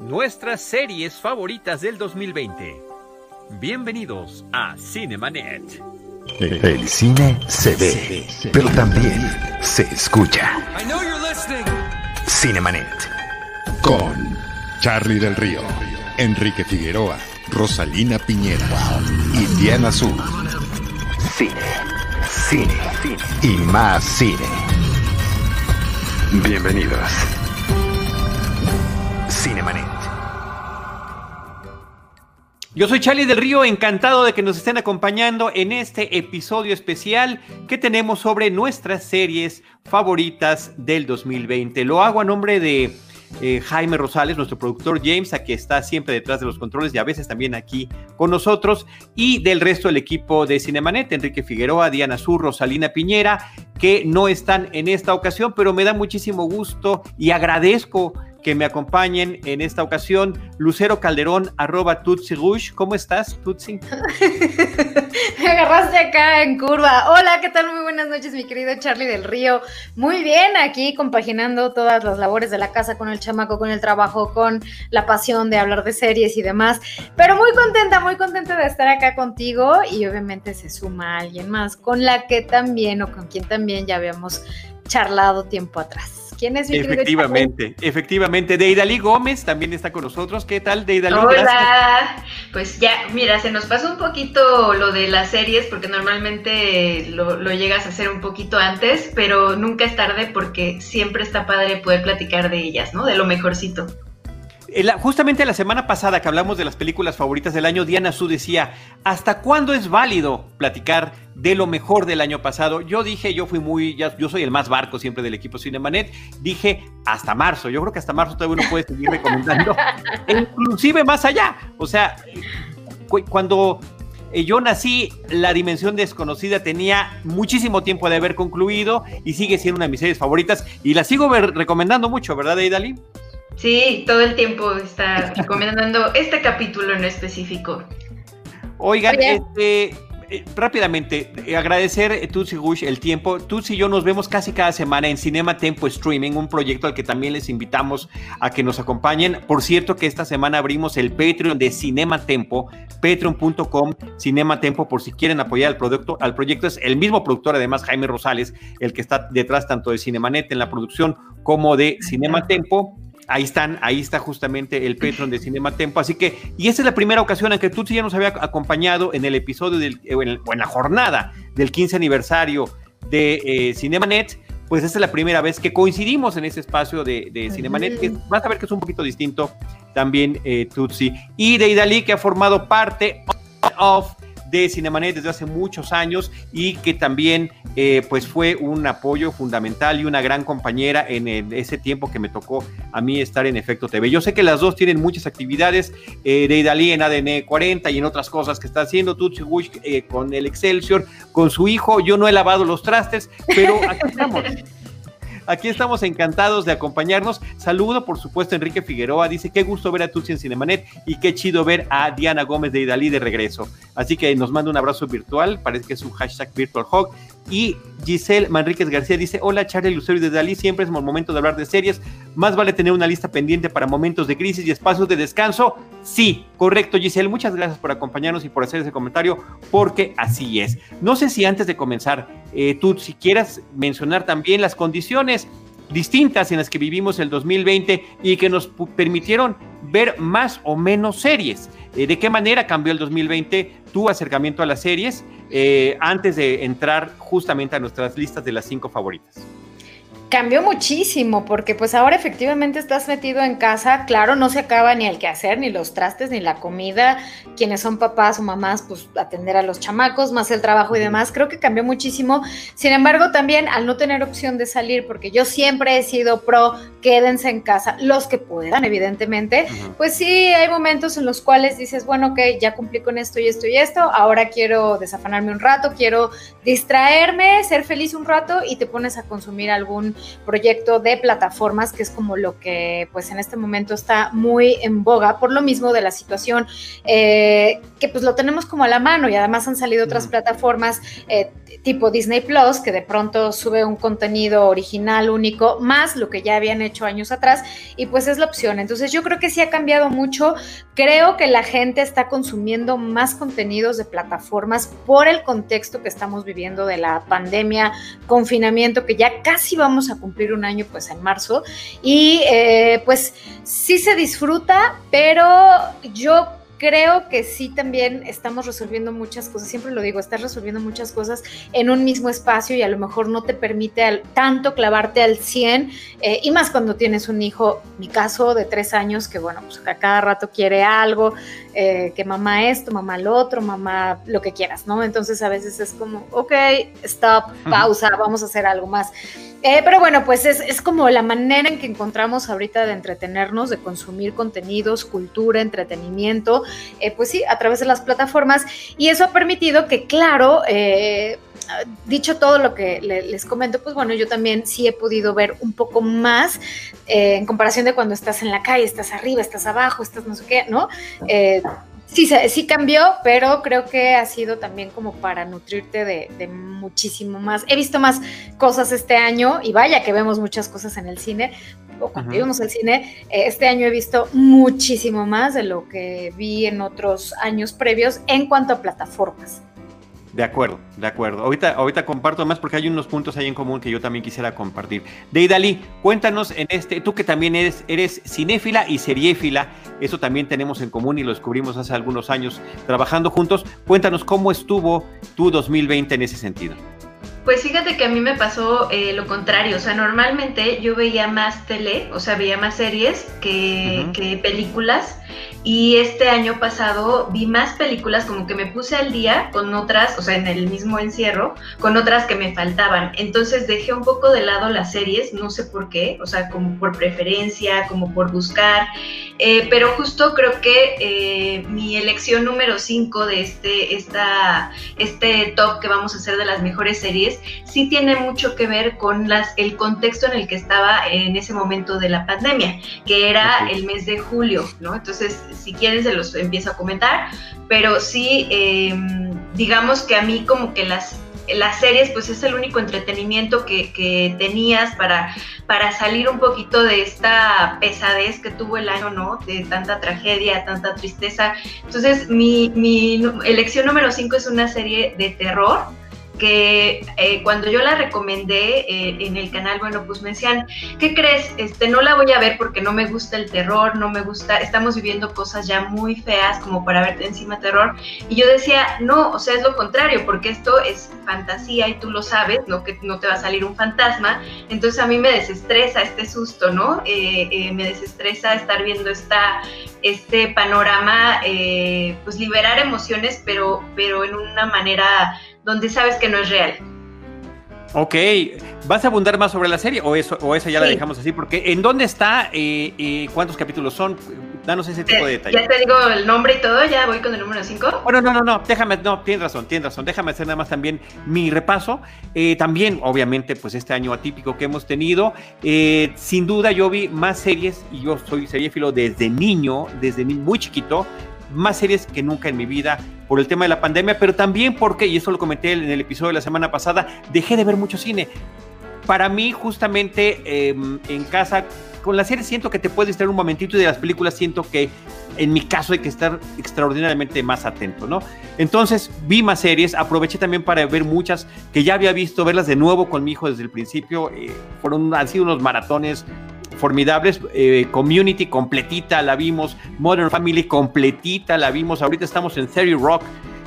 nuestras series favoritas del 2020. Bienvenidos a Cinemanet. El cine se ve, pero también se escucha. Cinemanet. Con Charlie del Río, Enrique Figueroa, Rosalina Piñera y Diana Azul. Cine, cine, cine y más cine. Bienvenidos. Cinemanet. Yo soy Charlie del Río, encantado de que nos estén acompañando en este episodio especial que tenemos sobre nuestras series favoritas del 2020. Lo hago a nombre de eh, Jaime Rosales, nuestro productor James, a que está siempre detrás de los controles y a veces también aquí con nosotros, y del resto del equipo de Cinemanet, Enrique Figueroa, Diana Sur, Rosalina Piñera, que no están en esta ocasión, pero me da muchísimo gusto y agradezco que me acompañen en esta ocasión. Lucero Calderón, arroba Tutsi Rush. ¿Cómo estás, Tutsi? me agarraste acá en curva. Hola, ¿qué tal? Muy buenas noches, mi querido Charlie del Río. Muy bien, aquí compaginando todas las labores de la casa con el chamaco, con el trabajo, con la pasión de hablar de series y demás. Pero muy contenta, muy contenta de estar acá contigo y obviamente se suma alguien más con la que también o con quien también ya habíamos charlado tiempo atrás. ¿Quién es mi Efectivamente, efectivamente. Deidali Gómez también está con nosotros. ¿Qué tal, Deidali? Hola. Pues ya, mira, se nos pasó un poquito lo de las series, porque normalmente lo, lo llegas a hacer un poquito antes, pero nunca es tarde porque siempre está padre poder platicar de ellas, ¿no? De lo mejorcito. Justamente la semana pasada que hablamos de las películas favoritas del año, Diana Su decía, ¿hasta cuándo es válido platicar de lo mejor del año pasado? Yo dije, yo fui muy, ya, yo soy el más barco siempre del equipo Cinemanet, dije hasta marzo, yo creo que hasta marzo todavía uno puede seguir recomendando, inclusive más allá, o sea, cuando eh, yo nací, La Dimensión Desconocida tenía muchísimo tiempo de haber concluido y sigue siendo una de mis series favoritas y la sigo recomendando mucho, ¿verdad, Eidali? Sí, todo el tiempo está recomendando este capítulo en específico. Oigan, este, eh, rápidamente, eh, agradecer eh, Tutsi Gush el tiempo. Tutsi y yo nos vemos casi cada semana en Cinema Tempo Streaming, un proyecto al que también les invitamos a que nos acompañen. Por cierto que esta semana abrimos el Patreon de Cinema Tempo, patreon.com Cinema Tempo, por si quieren apoyar al producto. Al proyecto es el mismo productor, además Jaime Rosales, el que está detrás tanto de Cinemanet en la producción como de Cinema Tempo ahí están, ahí está justamente el Patreon de Cinema Tempo. Así que, y esta es la primera ocasión en que tú ya nos había acompañado en el episodio del, o en, la jornada del 15 aniversario de eh, Cinemanet. Pues esta es la primera vez que coincidimos en ese espacio de, de Cinemanet, que vas a ver que es un poquito distinto también eh, Tutsi. Y de Idalí, que ha formado parte of de Cinemanet desde hace muchos años y que también eh, pues fue un apoyo fundamental y una gran compañera en, ese tiempo que me tocó a mí estar en Efecto TV. Yo sé que las dos tienen muchas actividades eh, de Idalí en ADN 40 y en otras cosas que está haciendo Tutsi Wish eh, con el Excelsior, con su hijo. Yo no he lavado los trastes, pero aquí estamos. Aquí estamos encantados de acompañarnos. Saludo, por supuesto, Enrique Figueroa. Dice, qué gusto ver a Tutsi en Cinemanet y qué chido ver a Diana Gómez de Idalí de regreso. Así que nos manda un abrazo virtual. Parece que es un hashtag Virtual. Y Giselle Manríquez García dice, hola Charlie Lucero de Dalí, siempre es el momento de hablar de series. Más vale tener una lista pendiente para momentos de crisis y espacios de descanso. Sí, correcto Giselle. Muchas gracias por acompañarnos y por hacer ese comentario, porque así es. No sé si antes de comenzar, eh, tú si quieras mencionar también las condiciones distintas en las que vivimos el 2020 y que nos permitieron ver más o menos series. Eh, ¿De qué manera cambió el 2020 tu acercamiento a las series eh, antes de entrar justamente a nuestras listas de las cinco favoritas? Cambió muchísimo porque pues ahora efectivamente estás metido en casa, claro, no se acaba ni el quehacer, ni los trastes, ni la comida, quienes son papás o mamás, pues atender a los chamacos, más el trabajo y demás, creo que cambió muchísimo. Sin embargo, también al no tener opción de salir, porque yo siempre he sido pro, quédense en casa, los que puedan, evidentemente, pues sí, hay momentos en los cuales dices, bueno, ok, ya cumplí con esto y esto y esto, ahora quiero desafanarme un rato, quiero distraerme, ser feliz un rato y te pones a consumir algún proyecto de plataformas, que es como lo que pues en este momento está muy en boga, por lo mismo de la situación, eh, que pues lo tenemos como a la mano y además han salido otras plataformas eh, tipo Disney Plus, que de pronto sube un contenido original único, más lo que ya habían hecho años atrás, y pues es la opción. Entonces yo creo que sí ha cambiado mucho, creo que la gente está consumiendo más contenidos de plataformas por el contexto que estamos viviendo de la pandemia, confinamiento, que ya casi vamos a cumplir un año pues en marzo, y eh, pues sí se disfruta, pero yo creo que sí también estamos resolviendo muchas cosas, siempre lo digo, estás resolviendo muchas cosas en un mismo espacio y a lo mejor no te permite tanto clavarte al 100 eh, y más cuando tienes un hijo, mi caso de tres años, que bueno, pues a cada rato quiere algo, eh, que mamá esto, mamá lo otro, mamá lo que quieras, ¿no? Entonces a veces es como, ok, stop, pausa, vamos a hacer algo más. Eh, pero bueno, pues es, es, como la manera en que encontramos ahorita de entretenernos, de consumir contenidos, cultura, entretenimiento, eh, pues sí, a través de las plataformas. Y eso ha permitido que, claro, eh, dicho todo lo que les comento, pues bueno, yo también sí he podido ver un poco más en comparación de cuando estás en la calle, estás arriba, estás abajo, estás no sé qué, ¿no? Sí, sí cambió, pero creo que ha sido también como para nutrirte de, muchísimo más. He visto más cosas este año y vaya que vemos muchas cosas en el cine, o cuando íbamos al cine, eh, este año he visto muchísimo más de lo que vi en otros años previos en cuanto a plataformas. De acuerdo, de acuerdo. Ahorita, ahorita comparto más porque hay unos puntos ahí en común que yo también quisiera compartir. Deidali, cuéntanos en este, tú que también eres, eres cinéfila y seriéfila, eso también tenemos en común y lo descubrimos hace algunos años trabajando juntos. Cuéntanos cómo estuvo tu 2020 en ese sentido. Pues fíjate que a mí me pasó eh, lo contrario, o sea, normalmente yo veía más tele, o sea, veía más series que, que películas y este año pasado vi más películas, como que me puse al día con otras, o sea, en el mismo encierro, con otras que me faltaban. Entonces dejé un poco de lado las series, no sé por qué, o sea, como por preferencia, como por buscar. Eh, pero justo creo que eh, mi elección número 5 de este, esta, este top que vamos a hacer de las mejores series, sí tiene mucho que ver con las, el contexto en el que estaba en ese momento de la pandemia, que era el mes de julio, ¿no? Entonces, si quieren se los empiezo a comentar, pero sí, em, digamos que a mí como que las las series pues es el único entretenimiento que, tenías para, para salir un poquito de esta pesadez que tuvo el año, ¿no? De tanta tragedia, tanta tristeza. Entonces mi, mi elección número 5 es una serie de terror que eh, cuando yo la recomendé eh, en el canal, bueno, pues me decían, ¿qué crees? Este, no la voy a ver porque no me gusta el terror, no me gusta, estamos viviendo cosas ya muy feas como para verte encima terror. Y yo decía, no, o sea, es lo contrario, porque esto es fantasía y tú lo sabes, ¿no? Que no te va a salir un fantasma. Entonces a mí me desestresa este susto, ¿no? Eh, me desestresa estar viendo esta, este panorama, pues liberar emociones, pero, pero en una manera donde sabes que no es real. Ok, ¿vas a abundar más sobre la serie o eso o esa ya la dejamos así? Porque ¿en dónde está? Eh, eh, ¿Cuántos capítulos son? Danos ese tipo de detalles. Ya te digo el nombre y todo, ya voy con el número 5. Oh, no, no, no, no, déjame, no, tienes razón, tienes razón. Déjame hacer nada más también mi repaso. Eh, también, obviamente, pues este año atípico que hemos tenido. sin duda, yo vi más series y yo soy seriéfilo desde niño, desde muy chiquito más series que nunca en mi vida por el tema de la pandemia, pero también porque, y eso lo comenté en el episodio de la semana pasada, dejé de ver mucho cine. Para mí, justamente em, en casa, con la serie siento que te puedes estar un momentito y de las películas siento que en mi caso hay que estar extraordinariamente más atento, ¿no? Entonces vi más series, aproveché también para ver muchas que ya había visto, verlas de nuevo con mi hijo desde el principio. Eh, fueron, han sido unos maratones formidables. Eh, Community completita la vimos, Modern Family completita la vimos. Ahorita estamos en Theory Rock.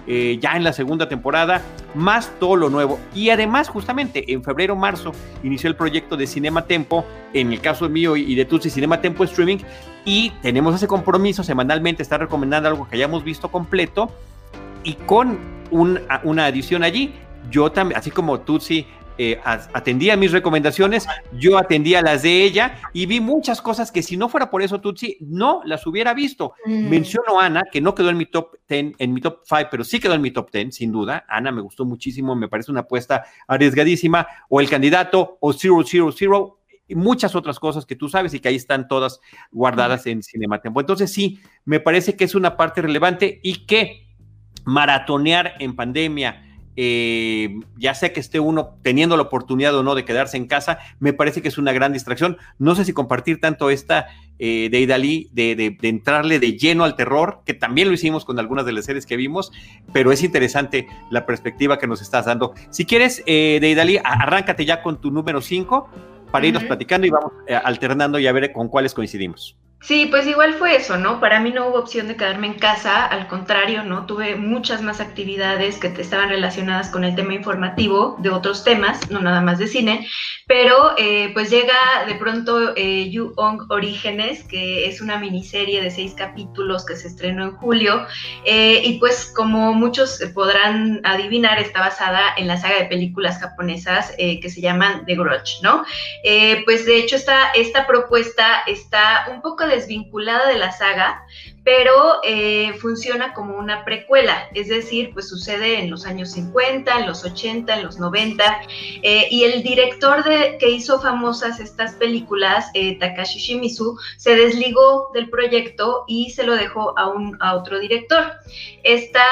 Eh, ya en la segunda temporada, más todo lo nuevo. Y además, justamente en febrero, marzo, inició el proyecto de Cinema Tempo, en el caso mío y de Tutsi Cinema Tempo Streaming, y tenemos ese compromiso semanalmente, estar recomendando algo que hayamos visto completo, y con una adición allí, yo también, así como Tutsi eh, atendía mis recomendaciones, yo atendía las de ella y vi muchas cosas que si no fuera por eso, Tutsi, no las hubiera visto. Mm. Menciono a Ana, que no quedó en mi top 10, en mi top 5, pero sí quedó en mi top 10, sin duda. Ana me gustó muchísimo, me parece una apuesta arriesgadísima, o el candidato, o Zero, Zero, Zero, y muchas otras cosas que tú sabes y que ahí están todas guardadas en Cinematempo. Entonces sí, me parece que es una parte relevante y que maratonear en pandemia, eh, ya sea que esté uno teniendo la oportunidad o no de quedarse en casa, me parece que es una gran distracción. No sé si compartir tanto esta eh, de Idalí, de, de, entrarle de lleno al terror, que también lo hicimos con algunas de las series que vimos, pero es interesante la perspectiva que nos estás dando. Si quieres, eh, de Idalí, arráncate ya con tu número 5 para irnos platicando y vamos eh, alternando y a ver con cuáles coincidimos. Sí, pues igual fue eso, ¿no? Para mí no hubo opción de quedarme en casa, al contrario, ¿no? Tuve muchas más actividades que estaban relacionadas con el tema informativo de otros temas, no nada más de cine, pero eh, pues llega de pronto eh, Ong Orígenes, que es una miniserie de seis capítulos que se estrenó en julio, eh, y pues como muchos podrán adivinar, está basada en la saga de películas japonesas que se llaman The Grudge, ¿no? pues de hecho esta, esta propuesta está un poco de desvinculada de la saga, pero eh, funciona como una precuela, es decir, pues sucede en los años 50, en los 80, en los 90, eh, y el director de, que hizo famosas estas películas, eh, Takashi Shimizu, se desligó del proyecto y se lo dejó a, un, a otro director. Esta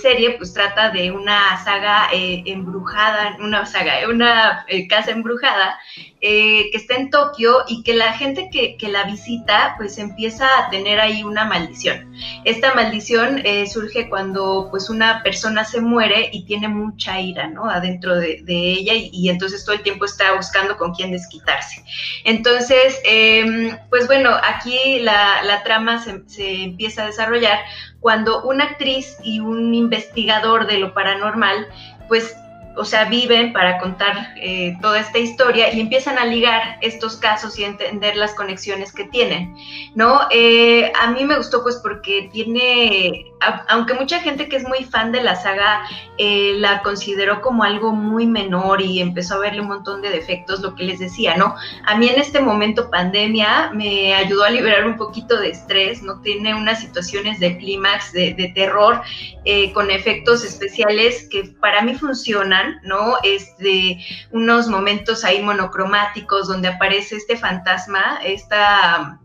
serie pues trata de una saga embrujada, una saga, una casa embrujada, que está en Tokio y que la gente que, que la visita pues empieza a tener ahí una maldición. Esta maldición eh, surge cuando pues una persona se muere y tiene mucha ira, ¿no? Adentro de, ella y, entonces todo el tiempo está buscando con quién desquitarse. Entonces, em, pues bueno, aquí la, trama se, se empieza a desarrollar cuando una actriz y un investigador de lo paranormal pues o sea, viven para contar eh, toda esta historia y empiezan a ligar estos casos y entender las conexiones que tienen, ¿no? Eh, a mí me gustó pues porque tiene aunque mucha gente que es muy fan de la saga eh, la consideró como algo muy menor y empezó a verle un montón de defectos, lo que les decía, ¿no? A mí en este momento pandemia me ayudó a liberar un poquito de estrés, ¿no? Tiene unas situaciones de clímax, de, terror, eh, con efectos especiales que para mí funcionan, ¿no? Este, unos momentos ahí monocromáticos donde aparece este fantasma, esta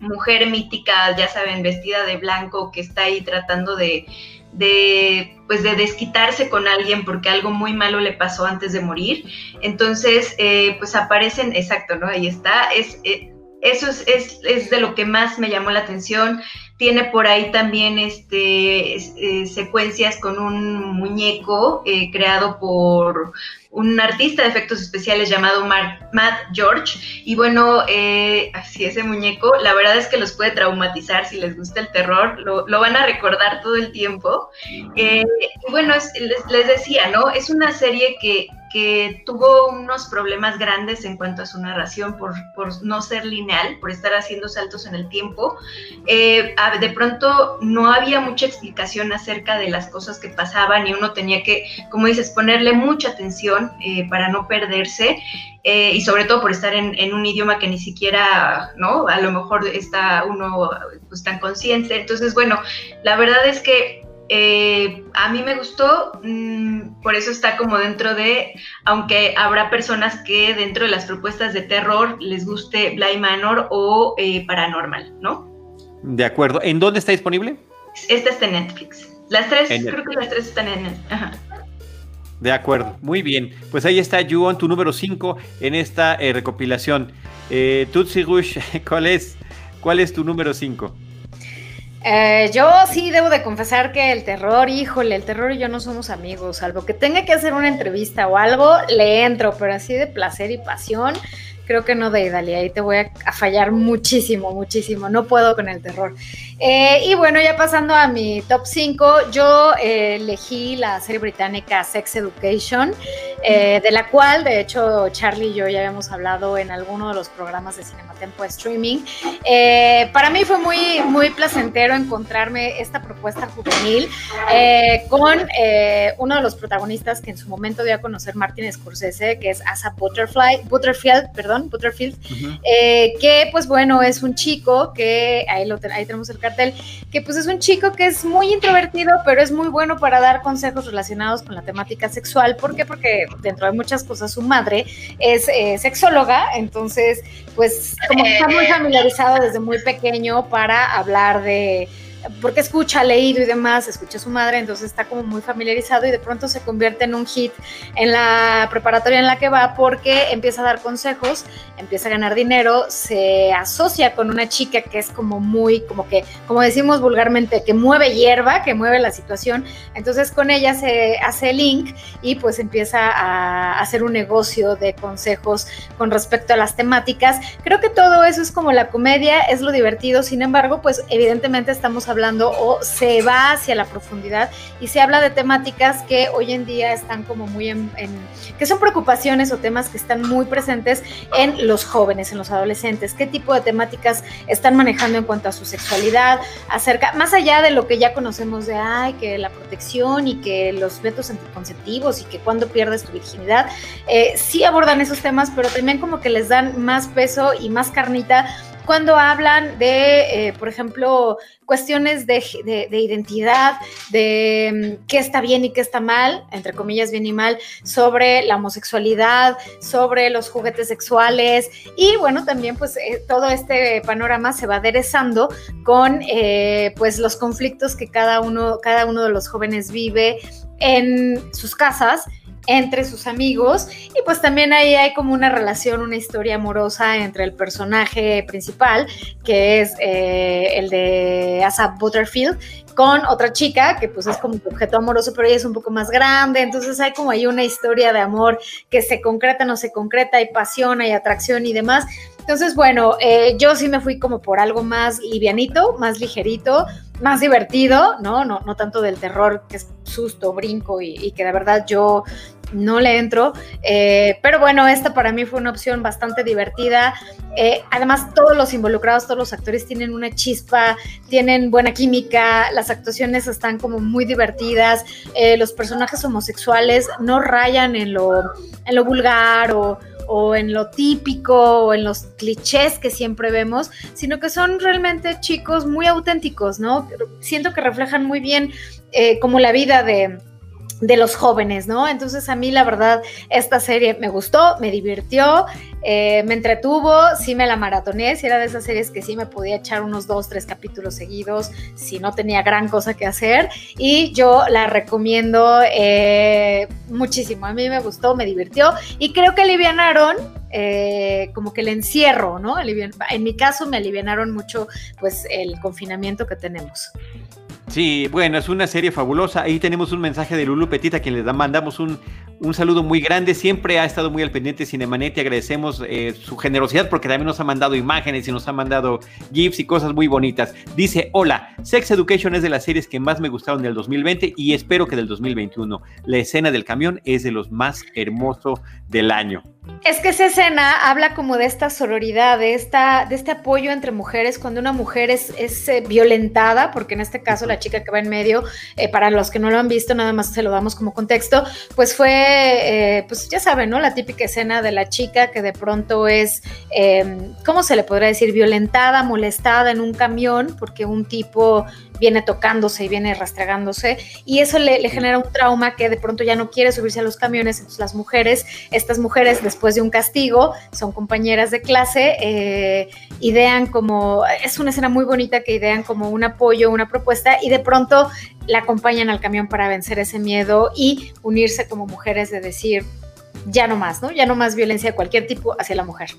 mujer mítica, ya saben, vestida de blanco, que está ahí tratando de, de, pues de desquitarse con alguien porque algo muy malo le pasó antes de morir. Entonces, eh, pues aparecen, exacto, ¿no? Ahí está. Es, eh, eso es, es, es, de lo que más me llamó la atención. Tiene por ahí también este, eh, secuencias con un muñeco creado por un artista de efectos especiales llamado Matt George. Y bueno, eh, así ese muñeco, la verdad es que los puede traumatizar si les gusta el terror, lo, van a recordar todo el tiempo. Eh, y bueno, les, decía, ¿no? Es una serie que, que tuvo unos problemas grandes en cuanto a su narración por, no ser lineal, por estar haciendo saltos en el tiempo. Eh, de pronto no había mucha explicación acerca de las cosas que pasaban y uno tenía que, como dices, ponerle mucha atención eh, para no perderse. Eh, y sobre todo por estar en, en, un idioma que ni siquiera, ¿no? A lo mejor está uno pues tan consciente. Entonces, bueno, la verdad es que eh, a mí me gustó, mm, por eso está como dentro de, aunque habrá personas que dentro de las propuestas de terror les guste Blind Manor o eh, Paranormal, ¿no? De acuerdo. ¿En dónde está disponible? Esta está en Netflix. Las tres, creo que las tres están en Ajá. De acuerdo, muy bien. Pues ahí está Yuon, tu número 5 en esta eh, recopilación. Tutsi Rush, ¿cuál es, ¿cuál es tu número 5? Eh, yo sí debo de confesar que el terror, híjole, el terror y yo no somos amigos, salvo que tenga que hacer una entrevista o algo, le entro, pero así de placer y pasión. Creo que no de Idalia, ahí te voy a, fallar muchísimo, muchísimo, no puedo con el terror. Eh, y bueno, ya pasando a mi top 5, yo eh, elegí la serie británica Sex Education, eh, de la cual de hecho Charlie y yo ya habíamos hablado en alguno de los programas de Cinematempo Streaming. para mí fue muy, muy placentero encontrarme esta propuesta juvenil con uno de los protagonistas que en su momento dio a conocer Martin Scorsese, que es Asa Butterfly, Butterfield, perdón, Butterfield, que pues bueno, es un chico que, ahí, lo, ahí tenemos el cartel, que pues es un chico que es muy introvertido, pero es muy bueno para dar consejos relacionados con la temática sexual. ¿Por qué? Porque dentro de muchas cosas su madre es eh, sexóloga, entonces pues como está muy familiarizado desde muy pequeño para hablar de porque escucha, leído y demás, escucha a su madre, entonces está como muy familiarizado y de pronto se convierte en un hit en la preparatoria en la que va porque empieza a dar consejos, empieza a ganar dinero, se asocia con una chica que es como muy, como que, como decimos vulgarmente, que mueve hierba, que mueve la situación, entonces con ella se hace link y pues empieza a hacer un negocio de consejos con respecto a las temáticas. Creo que todo eso es como la comedia, es lo divertido, sin embargo, pues evidentemente estamos hablando o se va hacia la profundidad y se habla de temáticas que hoy en día están como muy en, que son preocupaciones o temas que están muy presentes en los jóvenes, en los adolescentes, qué tipo de temáticas están manejando en cuanto a su sexualidad, acerca, más allá de lo que ya conocemos de, ay, que la protección y que los métodos anticonceptivos y que cuando pierdes tu virginidad, eh, sí abordan esos temas, pero también como que les dan más peso y más carnita cuando hablan de, eh, por ejemplo, cuestiones de, identidad, de mm, qué está bien y qué está mal, entre comillas bien y mal, sobre la homosexualidad, sobre los juguetes sexuales. Y bueno, también pues eh, todo este panorama se va aderezando con eh, pues los conflictos que cada uno, cada uno de los jóvenes vive en sus casas entre sus amigos y pues también ahí hay como una relación, una historia amorosa entre el personaje principal, que es eh, el de Asa Butterfield, con otra chica que pues es como un objeto amoroso, pero ella es un poco más grande, entonces hay como ahí una historia de amor que se concreta, no se concreta, hay pasión, hay atracción y demás. Entonces, bueno, eh, yo sí me fui como por algo más livianito, más ligerito, más divertido, ¿no? No, no tanto del terror, que es susto, brinco y que de verdad yo no le entro. Eh, pero bueno, esta para mí fue una opción bastante divertida. Eh, además, todos los involucrados, todos los actores tienen una chispa, tienen buena química, las actuaciones están como muy divertidas, eh, los personajes homosexuales no rayan en lo, en lo vulgar o, o en lo típico o en los clichés que siempre vemos, sino que son realmente chicos muy auténticos, ¿no? Siento que reflejan muy bien como la vida de, de los jóvenes, ¿no? Entonces a mí la verdad esta serie me gustó, me divirtió, eh, me entretuvo, sí me la maratoné, si era de esas series que sí me podía echar unos dos, tres capítulos seguidos si no tenía gran cosa que hacer y yo la recomiendo eh, muchísimo, a mí me gustó, me divirtió y creo que alivianaron eh, como que el encierro, ¿no? en mi caso me alivianaron mucho pues el confinamiento que tenemos. Sí, bueno, es una serie fabulosa. Ahí tenemos un mensaje de Lulu Petita, quien le mandamos un, un saludo muy grande. Siempre ha estado muy al pendiente Cinemanet y agradecemos eh, su generosidad porque también nos ha mandado imágenes y nos ha mandado GIFs y cosas muy bonitas. Dice, hola, Sex Education es de las series que más me gustaron del 2020 y espero que del 2021. La escena del camión es de los más hermosos del año. Es que esa escena habla como de esta sororidad, de, esta, de este apoyo entre mujeres cuando una mujer es, es eh, violentada, porque en este caso la chica que va en medio, eh, para los que no lo han visto, nada más se lo damos como contexto, pues fue, eh, pues ya saben, ¿no? La típica escena de la chica que de pronto es, ¿cómo se le podría decir? Violentada, molestada en un camión, porque un tipo viene tocándose y viene rastregándose y eso le, genera un trauma que de pronto ya no quiere subirse a los camiones, entonces las mujeres, estas mujeres después de un castigo, son compañeras de clase, eh, idean como, es una escena muy bonita que idean como un apoyo, una propuesta y de pronto la acompañan al camión para vencer ese miedo y unirse como mujeres de decir, ya no más, ¿no? Ya no más violencia de cualquier tipo hacia la mujer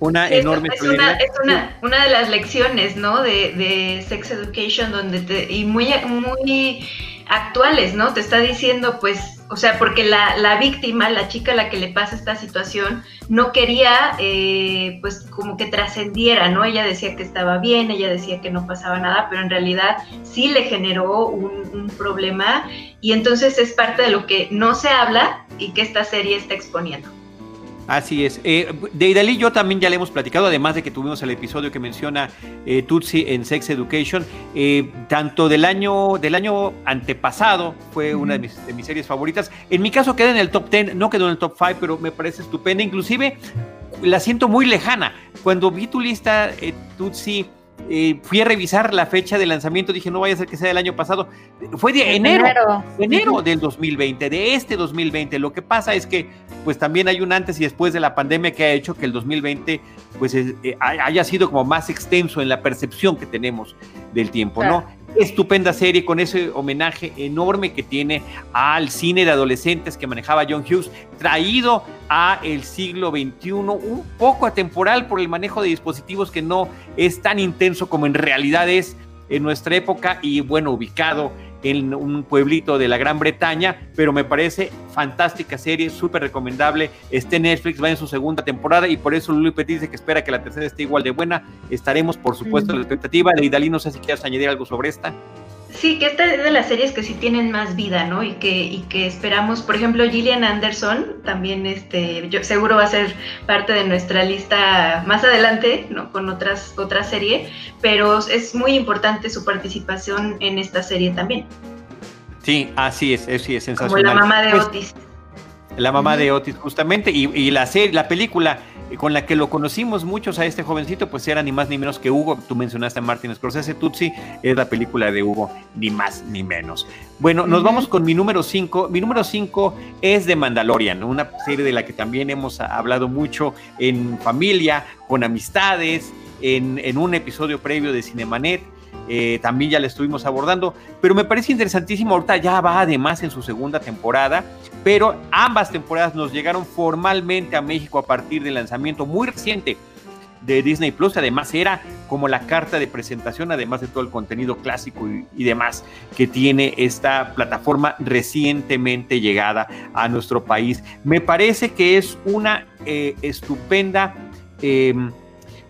una enorme es una, es una, una, de las lecciones, ¿no? De, de Sex Education, donde te, y muy, muy actuales, ¿no? Te está diciendo, pues, o sea, porque la, la, víctima, la chica a la que le pasa esta situación, no quería, eh, pues, como que trascendiera, ¿no? Ella decía que estaba bien, ella decía que no pasaba nada, pero en realidad sí le generó un, un problema y entonces es parte de lo que no se habla y que esta serie está exponiendo. Así es. Eh, de Idalí yo también ya le hemos platicado, además de que tuvimos el episodio que menciona eh, Tutsi en Sex Education, eh, tanto del año, del año antepasado, fue una de mis, de mis, series favoritas. En mi caso queda en el top 10, no quedó en el top 5, pero me parece estupenda. Inclusive la siento muy lejana. Cuando vi tu lista, Tutsi eh, fui a revisar la fecha de lanzamiento, dije, no vaya a ser que sea del año pasado. Fue de enero, enero, enero del 2020, de este 2020. Lo que pasa es que, pues también hay un antes y después de la pandemia que ha hecho que el 2020, pues eh, haya sido como más extenso en la percepción que tenemos del tiempo, ¿no? Estupenda serie con ese homenaje enorme que tiene al cine de adolescentes que manejaba John Hughes, traído a el siglo XXI, un poco atemporal por el manejo de dispositivos que no es tan intenso como en realidad es en nuestra época y bueno, ubicado en un pueblito de la Gran Bretaña, pero me parece fantástica serie, súper recomendable. Está en Netflix, va en su segunda temporada y por eso Luli Petit dice que espera que la tercera esté igual de buena. Estaremos, por supuesto, en la expectativa. Leidalí, no sé si quieres añadir algo sobre esta. Sí, que esta es de las series que sí tienen más vida, ¿no? Y que, y que esperamos, por ejemplo, Gillian Anderson también, este, yo seguro va a ser parte de nuestra lista más adelante, ¿no? Con otras, otra serie, pero es muy importante su participación en esta serie también. Sí, así es, sí es sensacional. Como la mamá de pues, Otis. La mamá de Otis, justamente, y, y la, serie, la película con la que lo conocimos muchos a este jovencito, pues era ni más ni menos que Hugo. Tú mencionaste a Martin Scorsese, Tutsi es la película de Hugo, ni más ni menos. Bueno, nos vamos con mi número 5. Mi número 5 es de Mandalorian, una serie de la que también hemos hablado mucho en familia, con amistades, en, en un episodio previo de Cinemanet. Eh, también ya la estuvimos abordando, pero me parece interesantísimo, ahorita ya va además en su segunda temporada, pero ambas temporadas nos llegaron formalmente a México a partir del lanzamiento muy reciente de Disney Plus, además era como la carta de presentación, además de todo el contenido clásico y, demás que tiene esta plataforma recientemente llegada a nuestro país. Me parece que es una eh, estupenda... Em,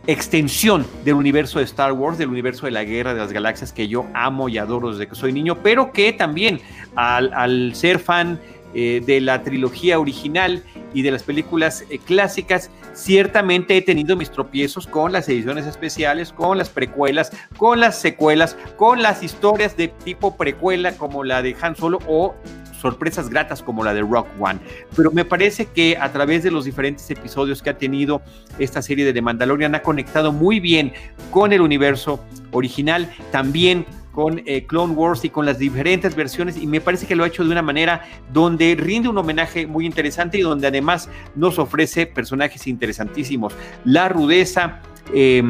extensión del universo de Star Wars, del universo de la Guerra de las Galaxias que yo amo y adoro desde que soy niño, pero que también al, ser fan eh, de la trilogía original y de las películas eh, clásicas, ciertamente he tenido mis tropiezos con las ediciones especiales, con las precuelas, con las secuelas, con las historias de tipo precuela como la de Han Solo o sorpresas gratas como la de Rock One. Pero me parece que a través de los diferentes episodios que ha tenido esta serie de The Mandalorian ha conectado muy bien con el universo original, también con eh, Clone Wars y con las diferentes versiones y me parece que lo ha hecho de una manera donde rinde un homenaje muy interesante y donde además nos ofrece personajes interesantísimos. La rudeza eh,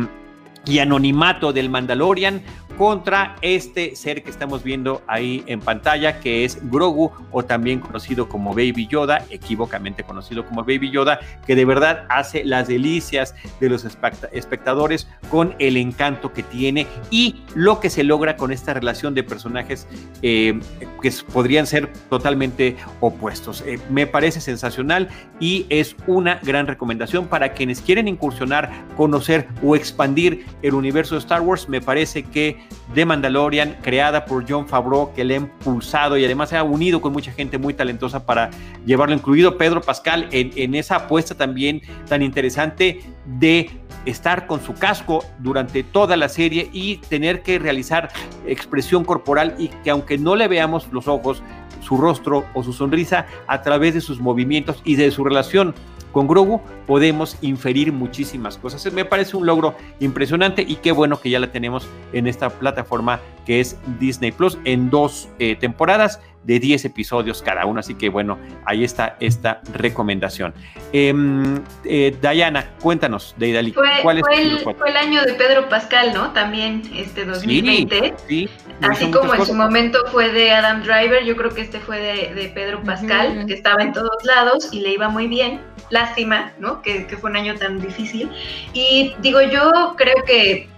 y anonimato del Mandalorian, contra este ser que estamos viendo ahí en pantalla, que es Grogu, o también conocido como Baby Yoda, equivocamente conocido como Baby Yoda, que de verdad hace las delicias de los espectadores con el encanto que tiene y lo que se logra con esta relación de personajes eh, que podrían ser totalmente opuestos. Eh, me parece sensacional y es una gran recomendación para quienes quieren incursionar, conocer o expandir el universo de Star Wars. Me parece que de Mandalorian, creada por John Favreau, que le ha impulsado y además se ha unido con mucha gente muy talentosa para llevarlo, incluido Pedro Pascal, en, esa apuesta también tan interesante de estar con su casco durante toda la serie y tener que realizar expresión corporal y que aunque no le veamos los ojos, su rostro o su sonrisa a través de sus movimientos y de su relación con Grogu podemos inferir muchísimas cosas. Me parece un logro impresionante y qué bueno que ya la tenemos en esta plataforma que es Disney Plus en dos eh, temporadas de 10 episodios cada uno. Así que bueno, ahí está esta recomendación. Em, eh, Dayana, cuéntanos de Idali. Fue, ¿Cuál es fue, el, fue, el, año de Pedro Pascal, ¿no? También este 2020. Sí, Así como en su momento fue de Adam Driver, yo creo que este fue de, Pedro Pascal, que estaba en todos lados y le iba muy bien. Lástima, ¿no? Que, que fue un año tan difícil. Y digo, yo creo que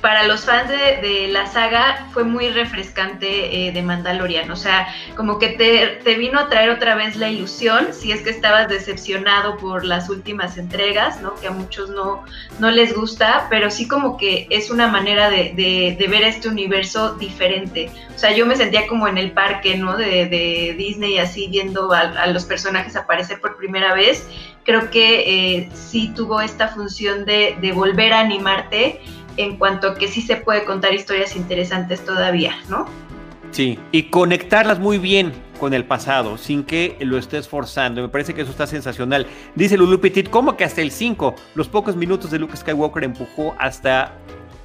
para los fans de, la saga fue muy refrescante eh, de Mandalorian. O sea, como que te, vino a traer otra vez la ilusión, si es que estabas decepcionado por las últimas entregas, ¿no? Que a muchos no, no les gusta, pero sí como que es una manera de, ver este universo diferente. O sea, yo me sentía como en el parque, ¿no? De, Disney, así viendo a, los personajes aparecer por primera vez. Creo que eh, sí tuvo esta función de, de volver a animarte en cuanto a que sí se puede contar historias interesantes todavía, ¿no? Sí, y conectarlas muy bien con el pasado, sin que lo estés forzando. Me parece que eso está sensacional. Dice Lulu Petit, ¿cómo que hasta el 5? Los pocos minutos de Luke Skywalker empujó hasta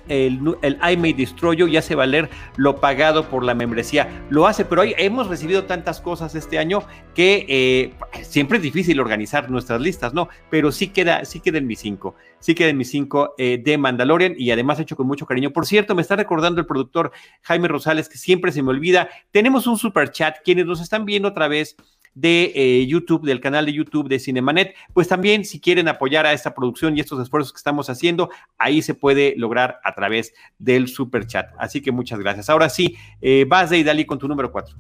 el, el I May Destroy You y hace valer lo pagado por la membresía. Lo hace, pero hoy hemos recibido tantas cosas este año que eh, siempre es difícil organizar nuestras listas, ¿no? Pero sí queda, sí queda en mi 5, sí queda en mi 5 eh, de Mandalorian y además hecho con mucho cariño. Por cierto, me está recordando el productor Jaime Rosales que siempre se me olvida. Tenemos un super chat, quienes nos están viendo otra vez de eh, YouTube, del canal de YouTube de Cinemanet. Pues también si quieren apoyar a esta producción y estos esfuerzos que estamos haciendo, ahí se puede lograr a través del super chat. Así que muchas gracias. Ahora sí, eh, vas de Idali con tu número 4.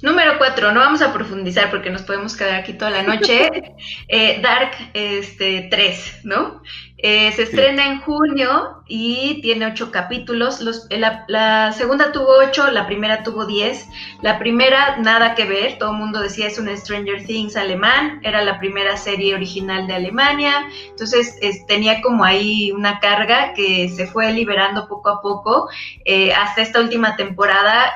Número 4, no vamos a profundizar porque nos podemos quedar aquí toda la noche. Eh, Dark este, 3, ¿no? Eh, se estrena en junio y tiene ocho capítulos. Eh, la, segunda tuvo ocho, la primera tuvo diez. La primera, nada que ver, todo el mundo decía es un Stranger Things alemán, era la primera serie original de Alemania, entonces tenía como ahí una carga que se fue liberando poco a poco. Eh, hasta esta última temporada,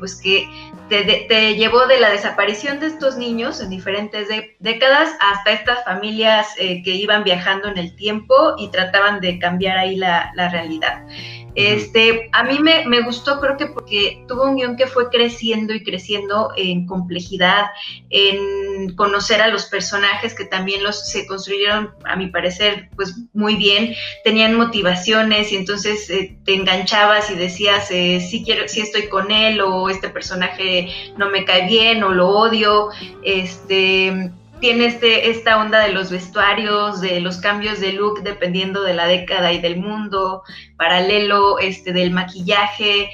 pues que te, llevó de la desaparición de estos niños en diferentes décadas hasta estas familias que iban viajando en el tiempo y trataban de cambiar ahí la, realidad. Este, a mí me, gustó, creo que porque tuvo un guion que fue creciendo y creciendo en complejidad, en conocer a los personajes que también los se construyeron, a mi parecer, pues muy bien, tenían motivaciones y entonces eh, te enganchabas y decías eh, sí quiero, sí estoy con él o este personaje no me cae bien o lo odio, este tiene este, esta onda de los vestuarios, de los cambios de look dependiendo de la década y del mundo, paralelo este, del maquillaje,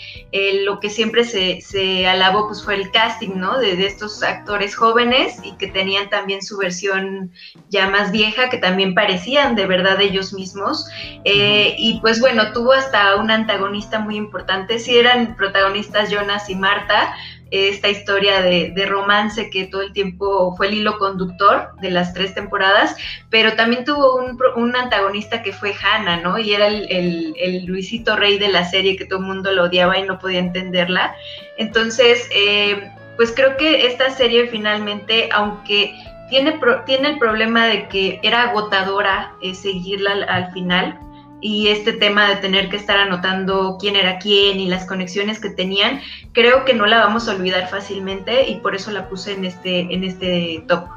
lo que siempre se, se, alabó pues fue el casting, ¿no? De, estos actores jóvenes y que tenían también su versión ya más vieja, que también parecían de verdad ellos mismos. Eh, y pues bueno, tuvo hasta un antagonista muy importante, si eran protagonistas Jonas y Marta, esta historia de, romance que todo el tiempo fue el hilo conductor de las tres temporadas, pero también tuvo un, antagonista que fue Hannah, ¿no? Y era el, Luisito Rey de la serie que todo el mundo lo odiaba y no podía entenderla. Entonces, eh, pues creo que esta serie finalmente, aunque tiene, tiene el problema de que era agotadora eh, seguirla al final, y este tema de tener que estar anotando quién era quién y las conexiones que tenían, creo que no la vamos a olvidar fácilmente y por eso la puse en este, en este top.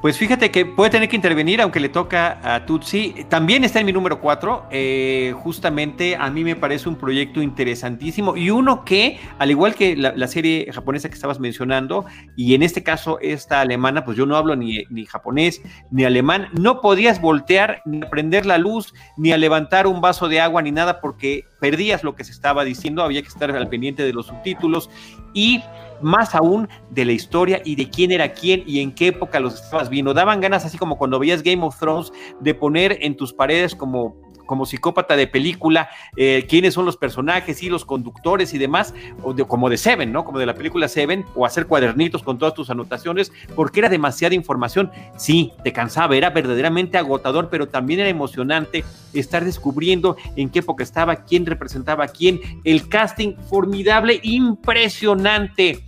Pues fíjate que puede tener que intervenir, aunque le toca a Tutsi. También está en mi número 4. Eh, justamente a mí me parece un proyecto interesantísimo y uno que, al igual que la, serie japonesa que estabas mencionando, y en este caso esta alemana, pues yo no hablo ni, ni japonés ni alemán, no podías voltear ni prender la luz, ni a levantar un vaso de agua, ni nada, porque perdías lo que se estaba diciendo, había que estar al pendiente de los subtítulos y más aún de la historia y de quién era quién y en qué época los estabas viendo. Daban ganas, así como cuando veías Game of Thrones, de poner en tus paredes como como psicópata de película, eh, quiénes son los personajes y los conductores y demás, o como de Seven, ¿no? Como de la película Seven, o hacer cuadernitos con todas tus anotaciones, porque era demasiada información. Sí, te cansaba, era verdaderamente agotador, pero también era emocionante estar descubriendo en qué época estaba, quién representaba a quién, el casting formidable, impresionante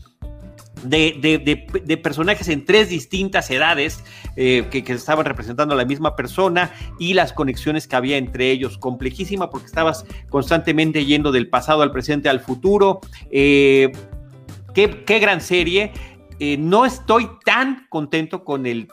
de, personajes en tres distintas edades eh, que, estaban representando a la misma persona y las conexiones que había entre ellos. Complejísima porque estabas constantemente yendo del pasado al presente al futuro. Eh, qué, gran serie. Eh, no estoy tan contento con el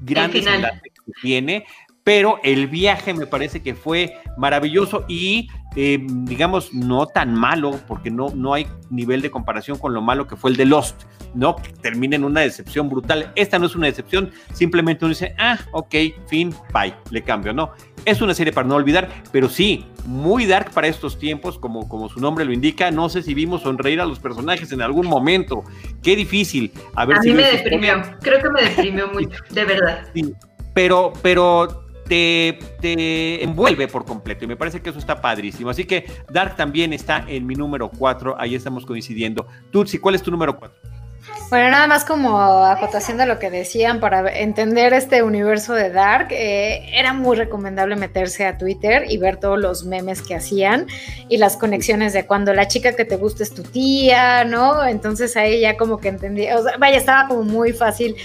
gran final que tiene pero el viaje me parece que fue maravilloso y eh, digamos no tan malo porque no, no hay nivel de comparación con lo malo que fue el de Lost, ¿no? Que termina en una decepción brutal. Esta no es una decepción, simplemente uno dice, ah, ok, fin, bye, le cambio, ¿no? Es una serie para no olvidar, pero sí, muy dark para estos tiempos, como, como su nombre lo indica. No sé si vimos sonreír a los personajes en algún momento. Qué difícil. A, ver a mí me deprimió, creo que me deprimió mucho, de verdad. Sí, pero, pero te, envuelve por completo y me parece que eso está padrísimo. Así que Dark también está en mi número 4, ahí estamos coincidiendo. Tutsi, ¿cuál es tu número 4? Bueno, nada más como acotación de lo que decían, para entender este universo de Dark, eh, era muy recomendable meterse a Twitter y ver todos los memes que hacían y las conexiones de cuando la chica que te gusta es tu tía, ¿no? Entonces ahí ya como que entendía, o vaya, estaba como muy fácil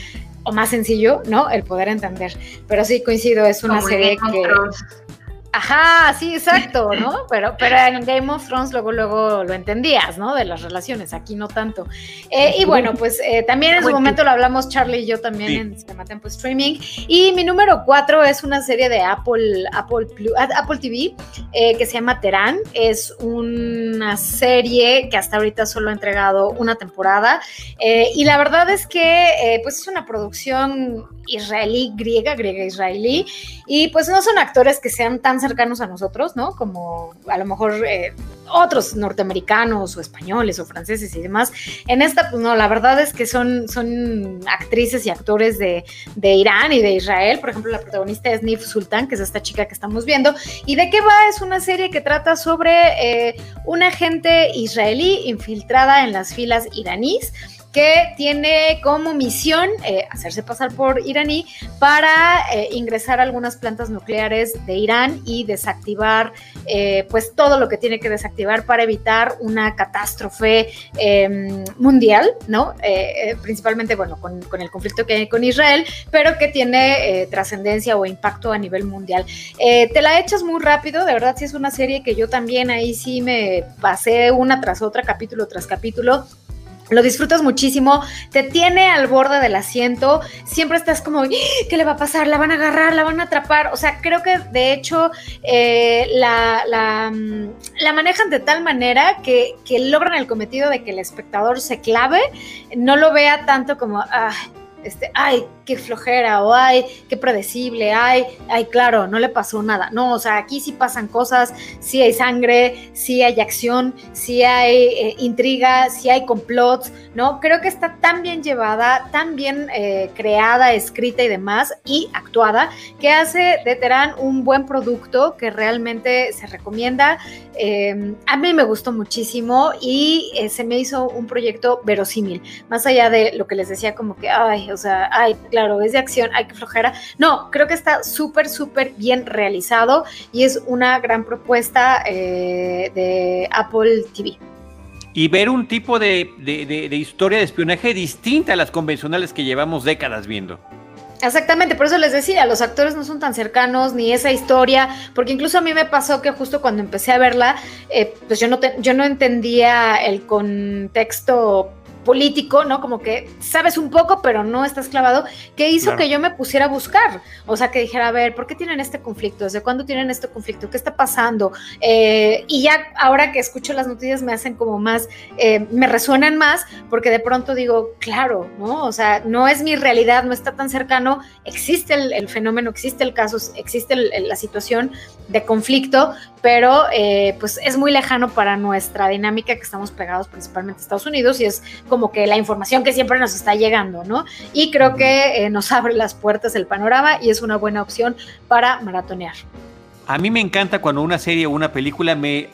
o más sencillo, ¿no? El poder entender. Pero sí coincido, es una serie que... Ajá, sí, exacto, ¿no? Pero, pero en Game of Thrones luego, luego lo entendías, ¿no? De las relaciones, aquí no tanto. Eh, y bueno, pues eh, también en su momento lo hablamos Charlie y yo también en Cinema Tempo Streaming. Y mi número cuatro es una serie de Apple, Apple, Apple TV eh, que se llama Terán. Es una serie que hasta ahorita solo ha entregado una temporada. y la verdad es que pues es una producción israelí, griega, griega israelí. Y pues no son actores que sean tan cercanos a nosotros, ¿no? Como a lo mejor eh, otros norteamericanos o españoles o franceses y demás. En esta, pues no, la verdad es que son, son actrices y actores de, Irán y de Israel. Por ejemplo, la protagonista es Nif Sultan, que es esta chica que estamos viendo. ¿Y de qué va? Es una serie que trata sobre eh, una gente israelí infiltrada en las filas iraníes que tiene como misión eh, hacerse pasar por iraní para eh, ingresar a algunas plantas nucleares de Irán y desactivar eh, pues todo lo que tiene que desactivar para evitar una catástrofe em, mundial, ¿no? principalmente, bueno, con, con, el conflicto que hay con Israel, pero que tiene trascendencia o impacto a nivel mundial. te la echas muy rápido, de verdad sí es una serie que yo también ahí sí me pasé una tras otra, capítulo tras capítulo lo disfrutas muchísimo, te tiene al borde del asiento, siempre estás como, ¡Ah! ¿qué le va a pasar? ¿La van a agarrar? ¿La van a atrapar? O sea, creo que de hecho eh, la, mm, la, manejan de tal manera que, que, logran el cometido de que el espectador se clave, no lo vea tanto como, ah, este, ay, qué flojera, o ay, qué predecible, ay, ay, claro, no le pasó nada. No, o sea, aquí sí pasan cosas, sí hay sangre, sí hay acción, sí hay eh, intriga, sí hay complots, ¿no? Creo que está tan bien llevada, tan bien eh, creada, escrita y demás, y actuada, que hace de Terán un buen producto que realmente se recomienda. Em, a mí me gustó muchísimo y eh, se me hizo un proyecto verosímil, más allá de lo que les decía como que, ay, o sea, ay, claro, es de acción, hay que flojera. No, creo que está súper, súper bien realizado y es una gran propuesta eh, de Apple TV. Y ver un tipo de, de historia de espionaje distinta a las convencionales que llevamos décadas viendo. Exactamente, por eso les decía, los actores no son tan cercanos, ni esa historia, porque incluso a mí me pasó que justo cuando empecé a verla, eh, pues yo no, yo no entendía el contexto político, ¿no? Como que sabes un poco, pero no estás clavado, que hizo que yo me pusiera a buscar. O sea, que dijera, a ver, ¿por qué tienen este conflicto? ¿Desde cuándo tienen este conflicto? ¿Qué está pasando? Eh, y ya ahora que escucho las noticias me hacen como más, eh, me resuenan más, porque de pronto digo, claro, ¿no? O sea, no es mi realidad, no está tan cercano, existe el, fenómeno, existe el caso, existe la situación de conflicto, pero eh, pues es muy lejano para nuestra dinámica que estamos pegados principalmente a Estados Unidos y es como que la información que siempre nos está llegando, ¿no? Y creo que eh, nos abre las puertas el panorama y es una buena opción para maratonear. A mí me encanta cuando una serie o una película me,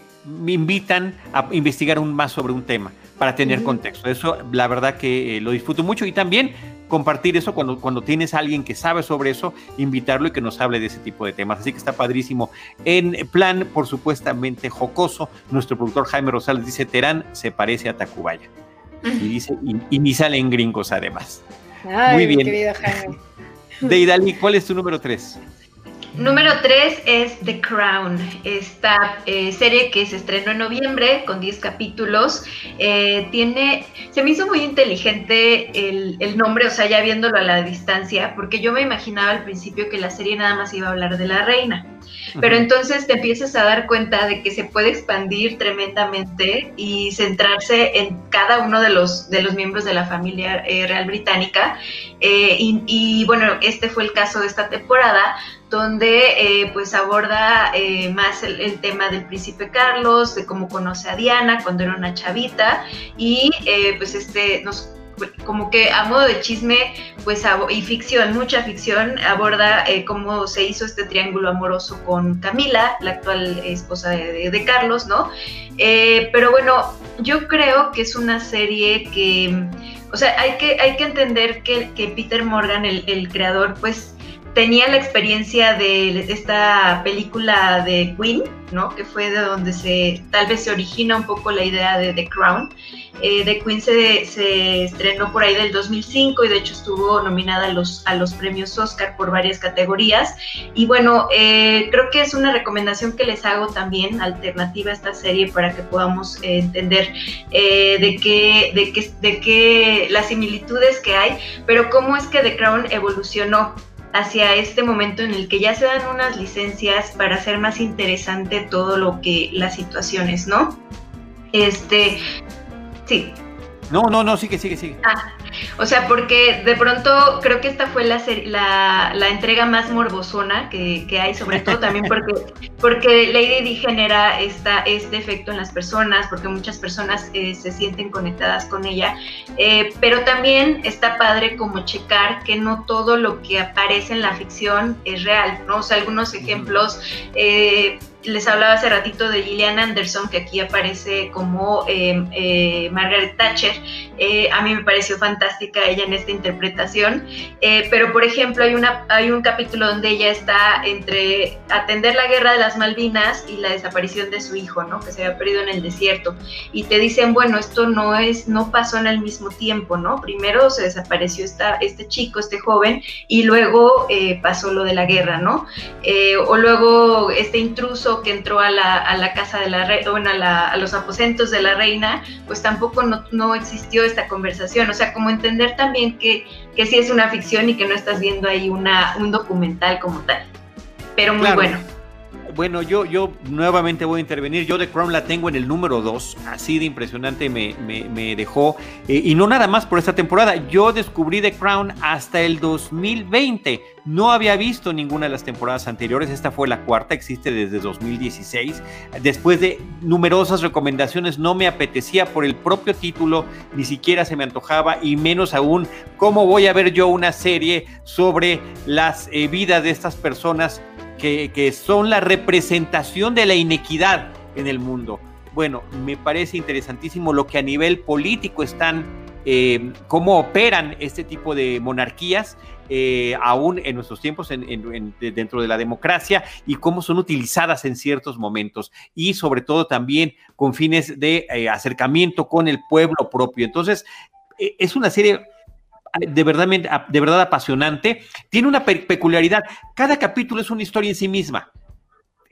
invitan a investigar un, más sobre un tema para tener contexto. Eso la verdad que eh, lo disfruto mucho y también compartir eso cuando, cuando tienes a alguien que sabe sobre eso, invitarlo y que nos hable de ese tipo de temas. Así que está padrísimo. En plan, por supuestamente jocoso, nuestro productor Jaime Rosales dice, Terán se parece a Tacubaya. Y dice, y, ni salen gringos además. Muy bien. Querido Jaime. Deidali, ¿cuál es tu número 3? Número 3 es The Crown, esta eh, serie que se estrenó en noviembre con 10 capítulos. Eh, tiene, se me hizo muy inteligente el, el, nombre, o sea, ya viéndolo a la distancia, porque yo me imaginaba al principio que la serie nada más iba a hablar de la reina. Pero entonces te empiezas a dar cuenta de que se puede expandir tremendamente y centrarse en cada uno de los, de los miembros de la familia eh, real británica. Eh, y, bueno, este fue el caso de esta temporada, donde eh, pues aborda más el, tema del príncipe Carlos, de cómo conoce a Diana cuando era una chavita y pues este nos como que a modo de chisme, pues y ficción, mucha ficción, aborda eh, cómo se hizo este triángulo amoroso con Camila, la actual esposa de, Carlos, ¿no? Eh, pero bueno, yo creo que es una serie que, o sea, hay que, hay que entender que, que Peter Morgan, el, el creador, pues tenía la experiencia de esta película de Queen, ¿no? Que fue de donde se tal vez se origina un poco la idea de The Crown. Eh, The Queen se, estrenó por ahí del 2005 y de hecho estuvo nominada a los, a los premios Oscar por varias categorías. Y bueno, eh, creo que es una recomendación que les hago también, alternativa a esta serie, para que podamos eh, entender de, qué, de, qué, de qué las similitudes que hay, pero cómo es que The Crown evolucionó hacia este momento en el que ya se dan unas licencias para hacer más interesante todo lo que las situaciones, ¿no? Este, sí. No, no, no, sigue, sigue, sigue. Ah, o sea, porque de pronto creo que esta fue la, la, la entrega más morbosona que, que, hay, sobre todo también porque, porque Lady Di genera esta, este efecto en las personas, porque muchas personas eh, se sienten conectadas con ella, eh, pero también está padre como checar que no todo lo que aparece en la ficción es real, ¿no? O sea, algunos ejemplos... Eh, les hablaba hace ratito de Gillian Anderson, que aquí aparece como em, eh, Margaret Thatcher. Eh, a mí me pareció fantástica ella en esta interpretación. Eh, pero, por ejemplo, hay, una, hay un capítulo donde ella está entre atender la guerra de las Malvinas y la desaparición de su hijo, ¿no? Que se había perdido en el desierto. Y te dicen, bueno, esto no es, no pasó en el mismo tiempo, ¿no? Primero se desapareció esta, este chico, este joven, y luego pasó lo de la guerra, ¿no? o luego este intruso que entró a la, casa de la reina, bueno, a, los aposentos de la reina, pues tampoco no, existió esta conversación. O sea, como entender también que, que sí es una ficción y que no estás viendo ahí una, un documental como tal. Pero muy bueno bueno, yo, yo nuevamente voy a intervenir. Yo The Crown la tengo en el número 2. Así de impresionante me, me, dejó. Eh, y no nada más por esta temporada. Yo descubrí The Crown hasta el 2020. No había visto ninguna de las temporadas anteriores. Esta fue la cuarta. Existe desde 2016. Después de numerosas recomendaciones, no me apetecía por el propio título. Ni siquiera se me antojaba. Y menos aún, ¿cómo voy a ver yo una serie sobre las eh, vidas de estas personas? Que, son la representación de la inequidad en el mundo. Bueno, me parece interesantísimo lo que a nivel político están, eh, cómo operan este tipo de monarquías, eh, aún en nuestros tiempos dentro de la democracia y cómo son utilizadas en ciertos momentos y sobre todo también con fines de eh, acercamiento con el pueblo propio. Entonces, es una serie de verdad, de verdad apasionante. Tiene una peculiaridad. Cada capítulo es una historia en sí misma.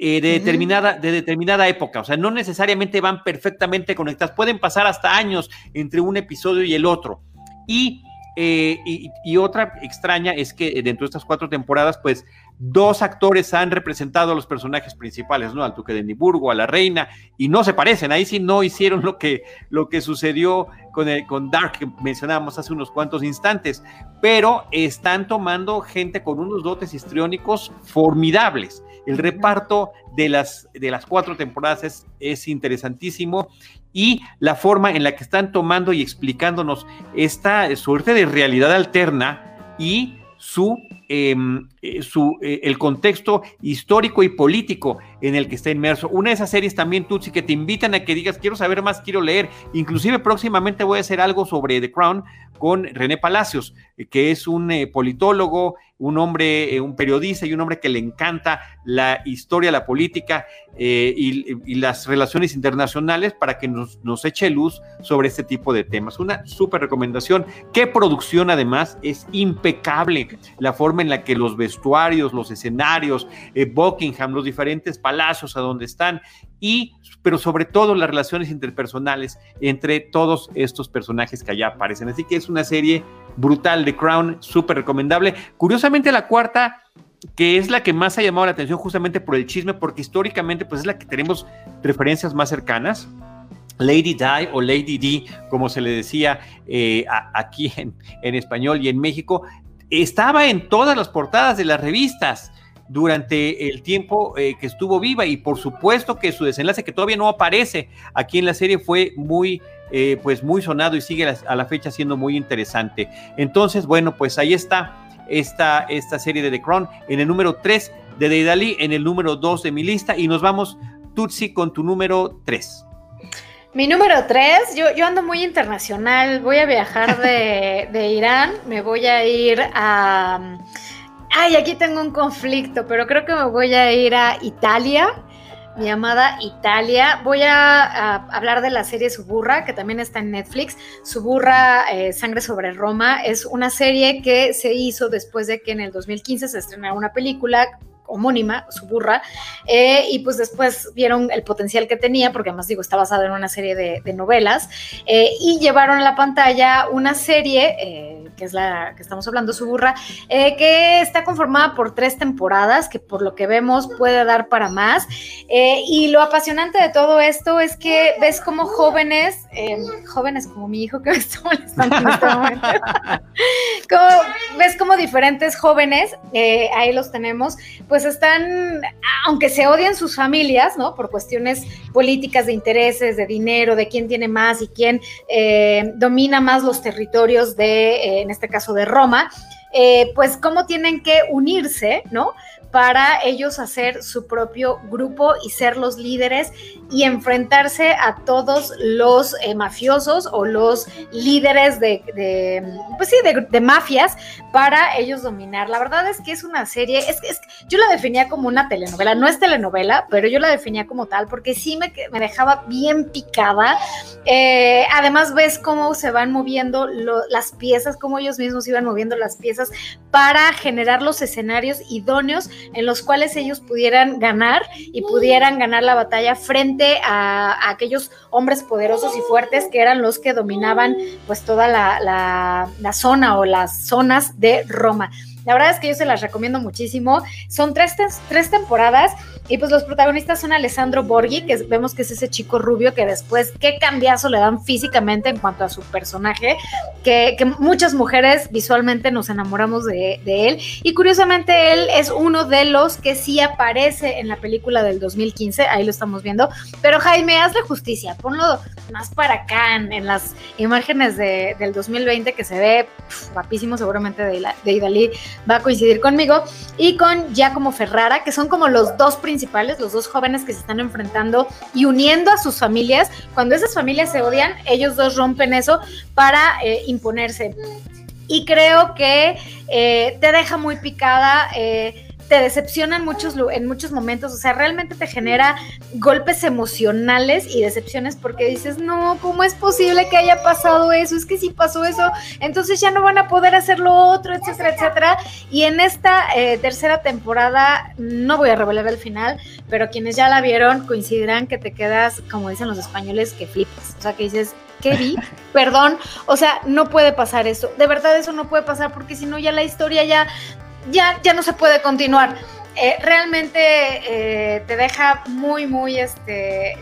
Eh, de, determinada, de determinada época, o sea, no necesariamente van perfectamente conectadas, pueden pasar hasta años entre un episodio y el otro. Y, eh, y, otra extraña es que dentro de estas cuatro temporadas, pues dos actores han representado a los personajes principales, ¿no? Al duque de Edimburgo, a la reina, y no se parecen, ahí sí no hicieron lo que, lo que sucedió con, con Dark que mencionábamos hace unos cuantos instantes, pero están tomando gente con unos dotes histriónicos formidables. El reparto de las, de las cuatro temporadas es, es interesantísimo y la forma en la que están tomando y explicándonos esta suerte de realidad alterna y su Em, eh, su, eh, el contexto histórico y político en el que está inmerso. Una de esas series también, Tutsi, que te invitan a que digas, quiero saber más, quiero leer. Inclusive próximamente voy a hacer algo sobre The Crown con René Palacios, eh, que es un politólogo, un hombre, un periodista y un hombre que le encanta la historia, la política y, las relaciones internacionales para que nos, eche luz sobre este tipo de temas. Una súper recomendación. Qué producción además es impecable la forma en la que los vestuarios, los escenarios, eh, Buckingham, los diferentes palacios a donde están y pero sobre todo las relaciones interpersonales entre todos estos personajes que allá aparecen. Así que es una serie brutal de Crown, súper recomendable. Curiosamente la cuarta que es la que más ha llamado la atención justamente por el chisme, porque históricamente pues es la que tenemos referencias más cercanas. Lady Di o Lady D, como se le decía eh, aquí en, español y en México, estaba en todas las portadas de las revistas durante el tiempo eh, que estuvo viva y por supuesto que su desenlace que todavía no aparece aquí en la serie fue muy eh, pues muy sonado y sigue a la fecha siendo muy interesante. Entonces, bueno, pues ahí está esta, esta serie de The Crown en el número 3 de Deidali, en el número 2 de mi lista y nos vamos, Tutsi, con tu número 3. Mi número 3, yo, yo ando muy internacional, voy a viajar de, de Irán, me voy a ir a... Ay, aquí tengo un conflicto, pero creo que me voy a ir a Italia mi amada Italia. Voy a, hablar de la serie Suburra, que también está en Netflix. Suburra, eh, Sangre sobre Roma, es una serie que se hizo después de que en el 2015 se estrenara una película homónima, Suburra, eh, y pues después vieron el potencial que tenía, porque además digo, está basado en una serie de, novelas, eh, y llevaron a la pantalla una serie que es la que estamos hablando, Suburra, eh, que está conformada por tres temporadas, que por lo que vemos puede dar para más. Eh, y lo apasionante de todo esto es que ves como jóvenes, em, jóvenes como mi hijo que me está molestando en este momento, ves como diferentes jóvenes, eh, ahí los tenemos, pues están, aunque se odian sus familias, ¿no? Por cuestiones políticas de intereses, de dinero, de quién tiene más y quién domina más los territorios de en este caso de Roma, eh, pues cómo tienen que unirse, ¿no? Para ellos hacer su propio grupo y ser los líderes y enfrentarse a todos los eh, mafiosos o los líderes de, pues sí, de, mafias para ellos dominar. La verdad es que es una serie, es, es, yo la definía como una telenovela, no es telenovela, pero yo la definía como tal porque sí me, me dejaba bien picada. Eh, además ves cómo se van moviendo las piezas, cómo ellos mismos iban moviendo las piezas para generar los escenarios idóneos en los cuales ellos pudieran ganar y pudieran ganar la batalla frente a, aquellos hombres poderosos y fuertes que eran los que dominaban pues toda la, la zona o las zonas de Roma. La verdad es que yo se las recomiendo muchísimo. Son tres, tres temporadas y pues los protagonistas son Alessandro Borghi, que vemos que es ese chico rubio que después qué cambiazo le dan físicamente en cuanto a su personaje, que, muchas mujeres visualmente nos enamoramos de, él. Y curiosamente él es uno de los que sí aparece en la película del 2015, ahí lo estamos viendo. Pero Jaime, hazle justicia, ponlo más para acá en, las imágenes del 2020 que se ve guapísimo, seguramente de, de Idalí va a coincidir conmigo, y con Giacomo Ferrara, que son como los dos principales, los dos jóvenes que se están enfrentando y uniendo a sus familias. Cuando esas familias se odian, ellos dos rompen eso para eh, imponerse. Y creo que eh, te deja muy picada. Eh, te decepciona en muchos, en muchos momentos, o sea, realmente te genera golpes emocionales y decepciones porque dices, no, ¿cómo es posible que haya pasado eso? Es que si pasó eso, entonces ya no van a poder hacer lo otro, etcétera, etcétera. Y en esta eh, tercera temporada, no voy a revelar el final, pero quienes ya la vieron coincidirán que te quedas, como dicen los españoles, que flipas, o sea, que dices, ¿qué vi? Perdón, o sea, no puede pasar eso. De verdad eso no puede pasar porque si no ya la historia ya ya, ya no se puede continuar. Eh, realmente eh, te deja muy, muy, este,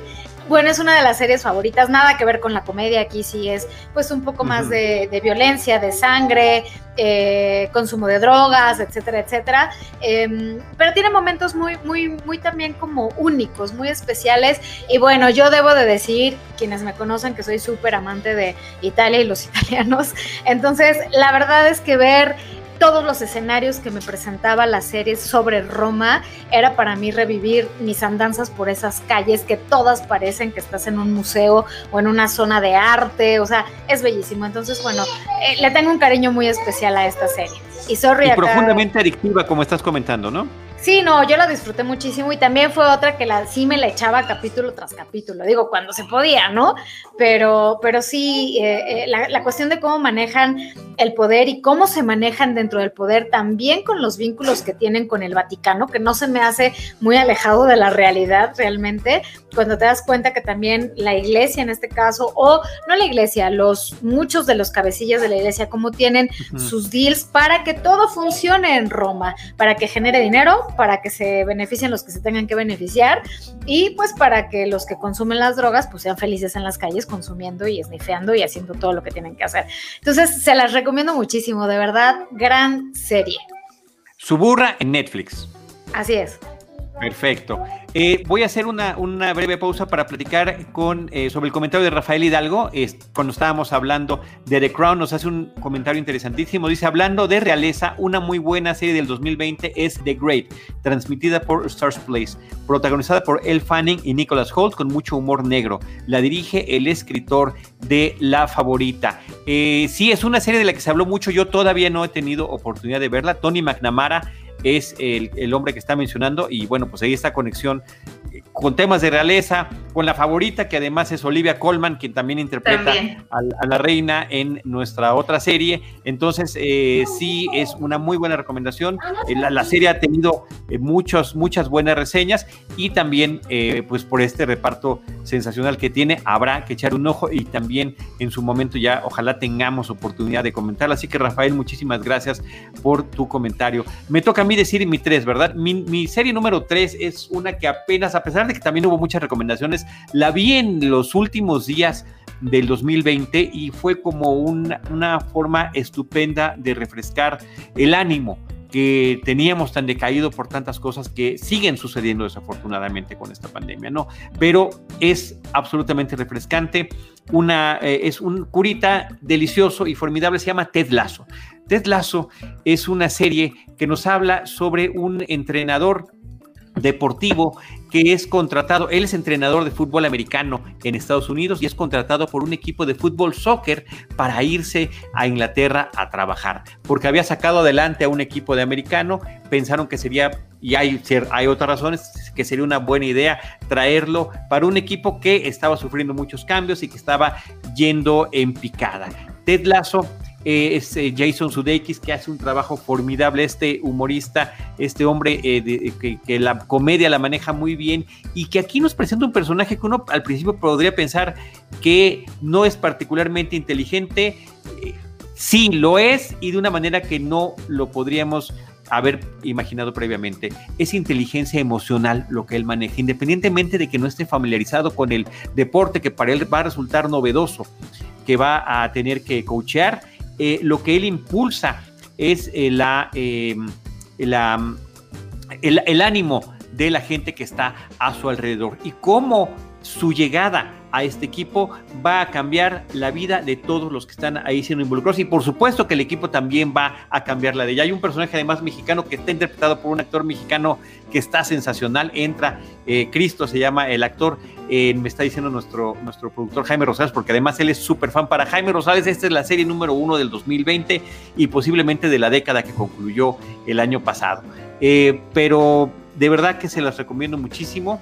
bueno, es una de las series favoritas, nada que ver con la comedia, aquí sí es pues un poco más de, violencia, de sangre, eh, consumo de drogas, etcétera, etcétera, em, pero tiene momentos muy, muy, muy también como únicos, muy especiales. Y bueno, yo debo de decir, quienes me conocen, que soy súper amante de Italia y los italianos, entonces la verdad es que ver todos los escenarios que me presentaba la serie sobre Roma era para mí revivir mis andanzas por esas calles que todas parecen que estás en un museo o en una zona de arte, o sea, es bellísimo. Entonces, bueno, eh, le tengo un cariño muy especial a esta serie. Y sorry. Y profundamente adictiva, como estás comentando, ¿no? Sí, no, yo la disfruté muchísimo y también fue otra que la, sí me la echaba capítulo tras capítulo, digo, cuando se podía, ¿no? Pero, pero sí, eh, eh, la, cuestión de cómo manejan el poder y cómo se manejan dentro del poder, también con los vínculos que tienen con el Vaticano, que no se me hace muy alejado de la realidad realmente, cuando te das cuenta que también la iglesia en este caso, o no la iglesia, los muchos de los cabecillas de la iglesia, cómo tienen sus deals para que todo funcione en Roma, para que genere dinero, para que se beneficien los que se tengan que beneficiar y pues para que los que consumen las drogas pues sean felices en las calles consumiendo y esnifeando y haciendo todo lo que tienen que hacer. Entonces se las recomiendo muchísimo, de verdad, gran serie. Suburra en Netflix. Así es. Perfecto. Eh, voy a hacer una, breve pausa para platicar con, eh, sobre el comentario de Rafael Hidalgo. cuando estábamos hablando de The Crown, nos hace un comentario interesantísimo. Dice, hablando de realeza, una muy buena serie del 2020 es The Great, transmitida por Stars Place, protagonizada por Elle Fanning y Nicholas Holt con mucho humor negro. La dirige el escritor de La Favorita. Eh, sí, es una serie de la que se habló mucho. Yo todavía no he tenido oportunidad de verla. Tony McNamara es el, hombre que está mencionando y bueno, pues ahí está conexión con temas de realeza, con la favorita que además es Olivia Colman, quien también interpreta A, la reina en nuestra otra serie. Entonces, eh, sí, es una muy buena recomendación. Eh, la, serie ha tenido muchos, muchas buenas reseñas y también pues por este reparto sensacional que tiene, habrá que echar un ojo y también en su momento ya ojalá tengamos oportunidad de comentarla. Así que Rafael, muchísimas gracias por tu comentario. Me toca a mí decir mi tres, ¿verdad? Mi, serie número tres es una que apenas, a pesar de que también hubo muchas recomendaciones, la vi en los últimos días del 2020 y fue como una forma estupenda de refrescar el ánimo que teníamos tan decaído por tantas cosas que siguen sucediendo desafortunadamente con esta pandemia, ¿no? Pero es absolutamente refrescante, una, eh, es un curita delicioso y formidable, se llama Ted Lasso. Ted Lasso es una serie que nos habla sobre un entrenador deportivo que es contratado, él es entrenador de fútbol americano en Estados Unidos y es contratado por un equipo de fútbol soccer para irse a Inglaterra a trabajar, porque había sacado adelante a un equipo de americano, pensaron que sería, y hay, hay otras razones, que sería una buena idea traerlo para un equipo que estaba sufriendo muchos cambios y que estaba yendo en picada. Ted Lasso eh, es eh, Jason Sudeikis que hace un trabajo formidable, este humorista, este hombre eh, que, la comedia la maneja muy bien y que aquí nos presenta un personaje que uno al principio podría pensar que no es particularmente inteligente, sí lo es y de una manera que no lo podríamos haber imaginado previamente. Es inteligencia emocional lo que él maneja, independientemente de que no esté familiarizado con el deporte que para él va a resultar novedoso, que va a tener que coachear eh, lo que él impulsa es eh, eh, la, el, ánimo de la gente que está a su alrededor. Y cómo su llegada a este equipo va a cambiar la vida de todos los que están ahí siendo involucrados y por supuesto que el equipo también va a cambiar la de ella. Hay un personaje además mexicano que está interpretado por un actor mexicano que está sensacional, entra, eh, Cristo se llama el actor, me está diciendo nuestro, nuestro productor Jaime Rosales, porque además él es súper fan para Jaime Rosales, esta es la serie número uno del 2020 y posiblemente de la década que concluyó el año pasado. Eh, pero de verdad que se las recomiendo muchísimo.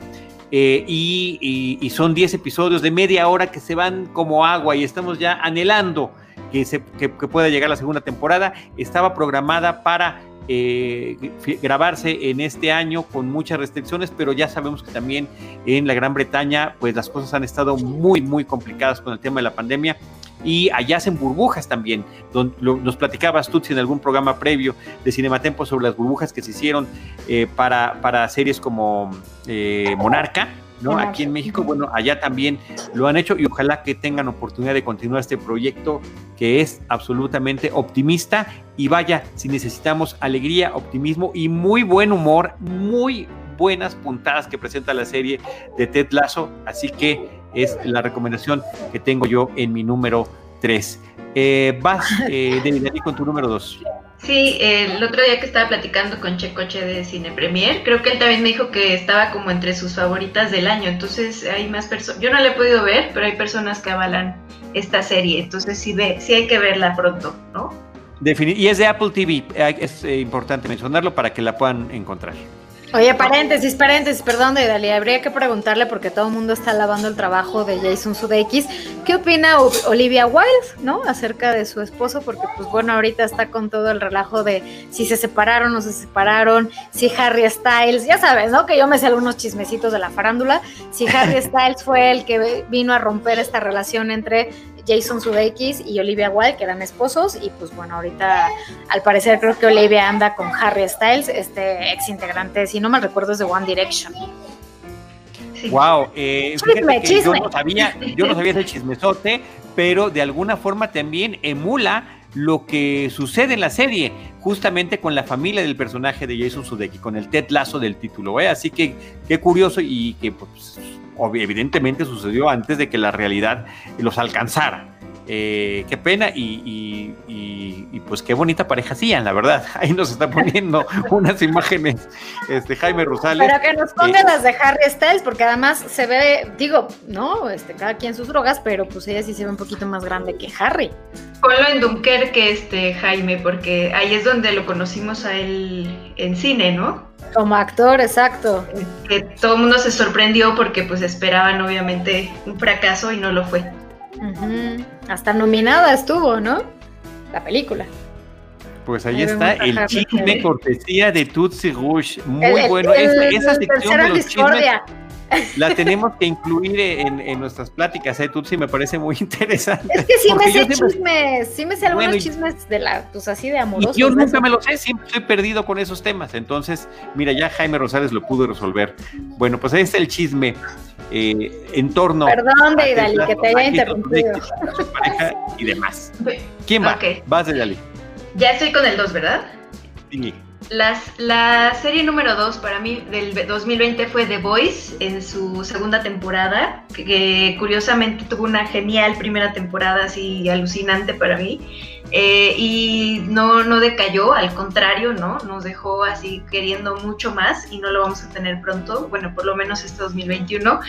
Eh, y, son 10 episodios de media hora que se van como agua y estamos ya anhelando que, se, pueda llegar la segunda temporada. Estaba programada para eh, grabarse en este año con muchas restricciones, pero ya sabemos que también en la Gran Bretaña pues las cosas han estado muy, muy complicadas con el tema de la pandemia y allá hacen burbujas también. nos platicabas tú en algún programa previo de Cinematempo sobre las burbujas que se hicieron eh, para, para, series como eh, Monarca. ¿No? Aquí en México, bueno, allá también lo han hecho y ojalá que tengan oportunidad de continuar este proyecto que es absolutamente optimista y vaya, si necesitamos alegría, optimismo y muy buen humor, muy buenas puntadas que presenta la serie de Ted Lasso, así que es la recomendación que tengo yo en mi número 3. Eh, vas, eh, con tu número 2. Sí, el otro día que estaba platicando con Checoche de Cine Premier, creo que él también me dijo que estaba como entre sus favoritas del año. Entonces hay más personas, yo no la he podido ver, pero hay personas que avalan esta serie. Entonces sí, ve, sí hay que verla pronto, ¿no? y es de Apple TV, es eh, importante mencionarlo para que la puedan encontrar. Oye, paréntesis, paréntesis, perdón, Dalia, habría que preguntarle porque todo el mundo está lavando el trabajo de Jason Sudeikis. ¿Qué opina Olivia Wilde, no? Acerca de su esposo, porque pues bueno, ahorita está con todo el relajo de si se separaron o no se separaron, si Harry Styles, ya sabes, ¿no? Que yo me sé algunos chismecitos de la farándula, si Harry Styles fue el que vino a romper esta relación entre Jason Sudeikis y Olivia Wilde, que eran esposos, y pues bueno, ahorita al parecer creo que Olivia anda con Harry Styles, este ex integrante, si no me recuerdo, es de One Direction. Wow, eh, yo no sabía, yo no sabía ese chismesote, pero de alguna forma también emula lo que sucede en la serie, justamente con la familia del personaje de Jason Sudeikis, con el Ted Lazo del título. ¿eh? Así que qué curioso y que pues, evidentemente sucedió antes de que la realidad los alcanzara. Eh, qué pena y, pues qué bonita pareja hacían, la verdad. Ahí nos está poniendo unas imágenes este, Jaime Rosales. Pero que nos pongan las de Harry Styles, porque además se ve, digo, no, este, cada quien sus drogas, pero pues ella sí se ve un poquito más grande que Harry. Ponlo en Dunkerque, este, Jaime, porque ahí es donde lo conocimos a él en cine, ¿no? Como actor, exacto. Que todo el mundo se sorprendió porque pues esperaban obviamente un fracaso y no lo fue. Hasta nominada estuvo, ¿no? La película. Pues ahí está el chisme cortesía de Tutsi Rush. Muy bueno. esa, sección de los chismes la tenemos que incluir en, nuestras pláticas, ¿eh? Tutsi, me parece muy interesante. Es que sí me sé chismes, sí me sé algunos chismes de la, pues así de amorosos. yo nunca me lo sé, siempre estoy perdido con esos temas. Entonces, mira, ya Jaime Rosales lo pudo resolver. Bueno, pues ahí está el chisme eh, en torno. Perdón, Deidali, que te haya interrumpido. y demás. ¿Quién va? Vas, Deidali. Ya estoy con el 2, ¿verdad? Sí. Las, la serie número 2 para mí del 2020 fue The Voice en su segunda temporada, que, curiosamente tuvo una genial primera temporada así alucinante para mí. Eh, y no, no decayó, al contrario, ¿no? Nos dejó así queriendo mucho más y no lo vamos a tener pronto, bueno, por lo menos este 2021.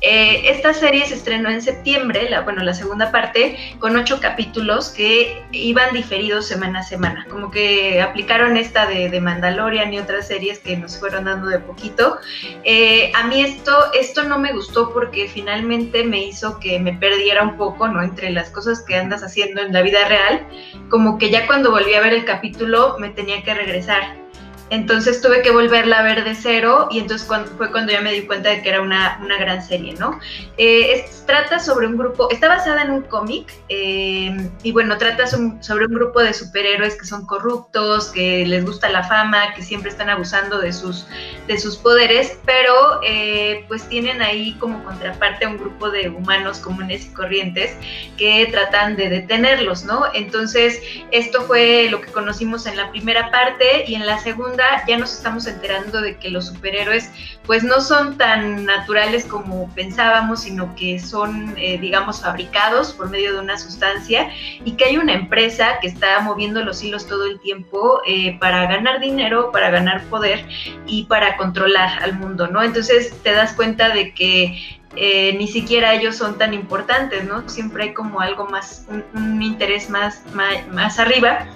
Eh, esta serie se estrenó en septiembre, la, bueno, la segunda parte, con ocho capítulos que iban diferidos semana a semana, como que aplicaron esta de, de Mandalorian y otras series que nos fueron dando de poquito. Eh, a mí esto, esto no me gustó porque finalmente me hizo que me perdiera un poco, ¿no? Entre las cosas que andas haciendo en la vida real como que ya cuando volví a ver el capítulo me tenía que regresar. Entonces tuve que volverla a ver de cero y entonces fue cuando ya me di cuenta de que era una, gran serie, ¿no? Eh, trata sobre un grupo, está basada en un cómic eh, y bueno, trata sobre un grupo de superhéroes que son corruptos, que les gusta la fama, que siempre están abusando de sus, de sus poderes, pero eh, pues tienen ahí como contraparte a un grupo de humanos comunes y corrientes que tratan de detenerlos, ¿no? Entonces, esto fue lo que conocimos en la primera parte y en la segunda ya nos estamos enterando de que los superhéroes pues no son tan naturales como pensábamos, sino que son eh, digamos, fabricados por medio de una sustancia y que hay una empresa que está moviendo los hilos todo el tiempo eh, para ganar dinero, para ganar poder y para controlar al mundo, ¿no? Entonces te das cuenta de que eh, ni siquiera ellos son tan importantes, ¿no? Siempre hay como algo más, un, interés más, más, arriba.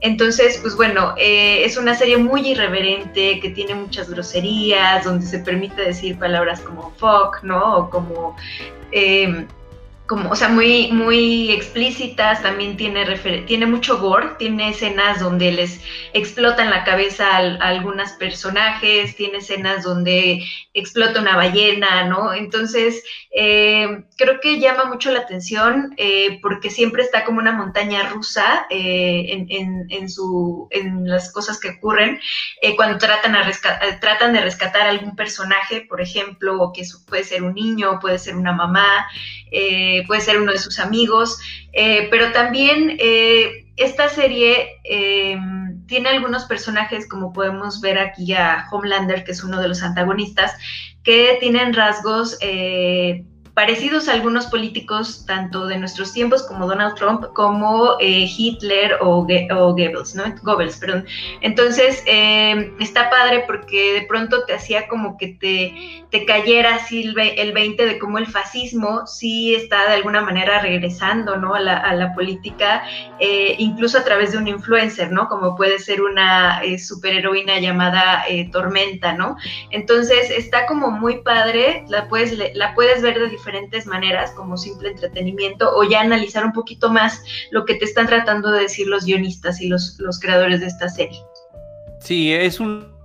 Entonces, pues bueno, es una serie muy irreverente, que tiene muchas groserías, donde se permite decir palabras como fuck, ¿no? O como eh, como, o sea, muy, muy explícitas, también tiene, tiene mucho gore, tiene escenas donde les explotan la cabeza a, algunos personajes, tiene escenas donde explota una ballena, ¿no? Entonces, eh, creo que llama mucho la atención eh, porque siempre está como una montaña rusa eh, en, su, en las cosas que ocurren cuando tratan, a tratan de rescatar a algún personaje, por ejemplo, que puede ser un niño, puede ser una mamá, puede ser uno de sus amigos, eh, pero también eh, esta serie eh, tiene algunos personajes, como podemos ver aquí a Homelander, que es uno de los antagonistas, que tienen rasgos parecidos a algunos políticos, tanto de nuestros tiempos como Donald Trump, como eh, Hitler o, Goebbels, ¿no? Goebbels, perdón. Entonces, eh, está padre porque de pronto te hacía como que te, te cayera así el, 20 de cómo el fascismo sí está de alguna manera regresando, ¿no? A la, política, eh, incluso a través de un influencer, ¿no? Como puede ser una superheroína llamada Tormenta, ¿no? Entonces, está como muy padre, la puedes, la puedes ver de diferentes maneras, como simple entretenimiento, o ya analizar un poquito más lo que te están tratando de decir los guionistas y los, los creadores de esta serie. Sí, es un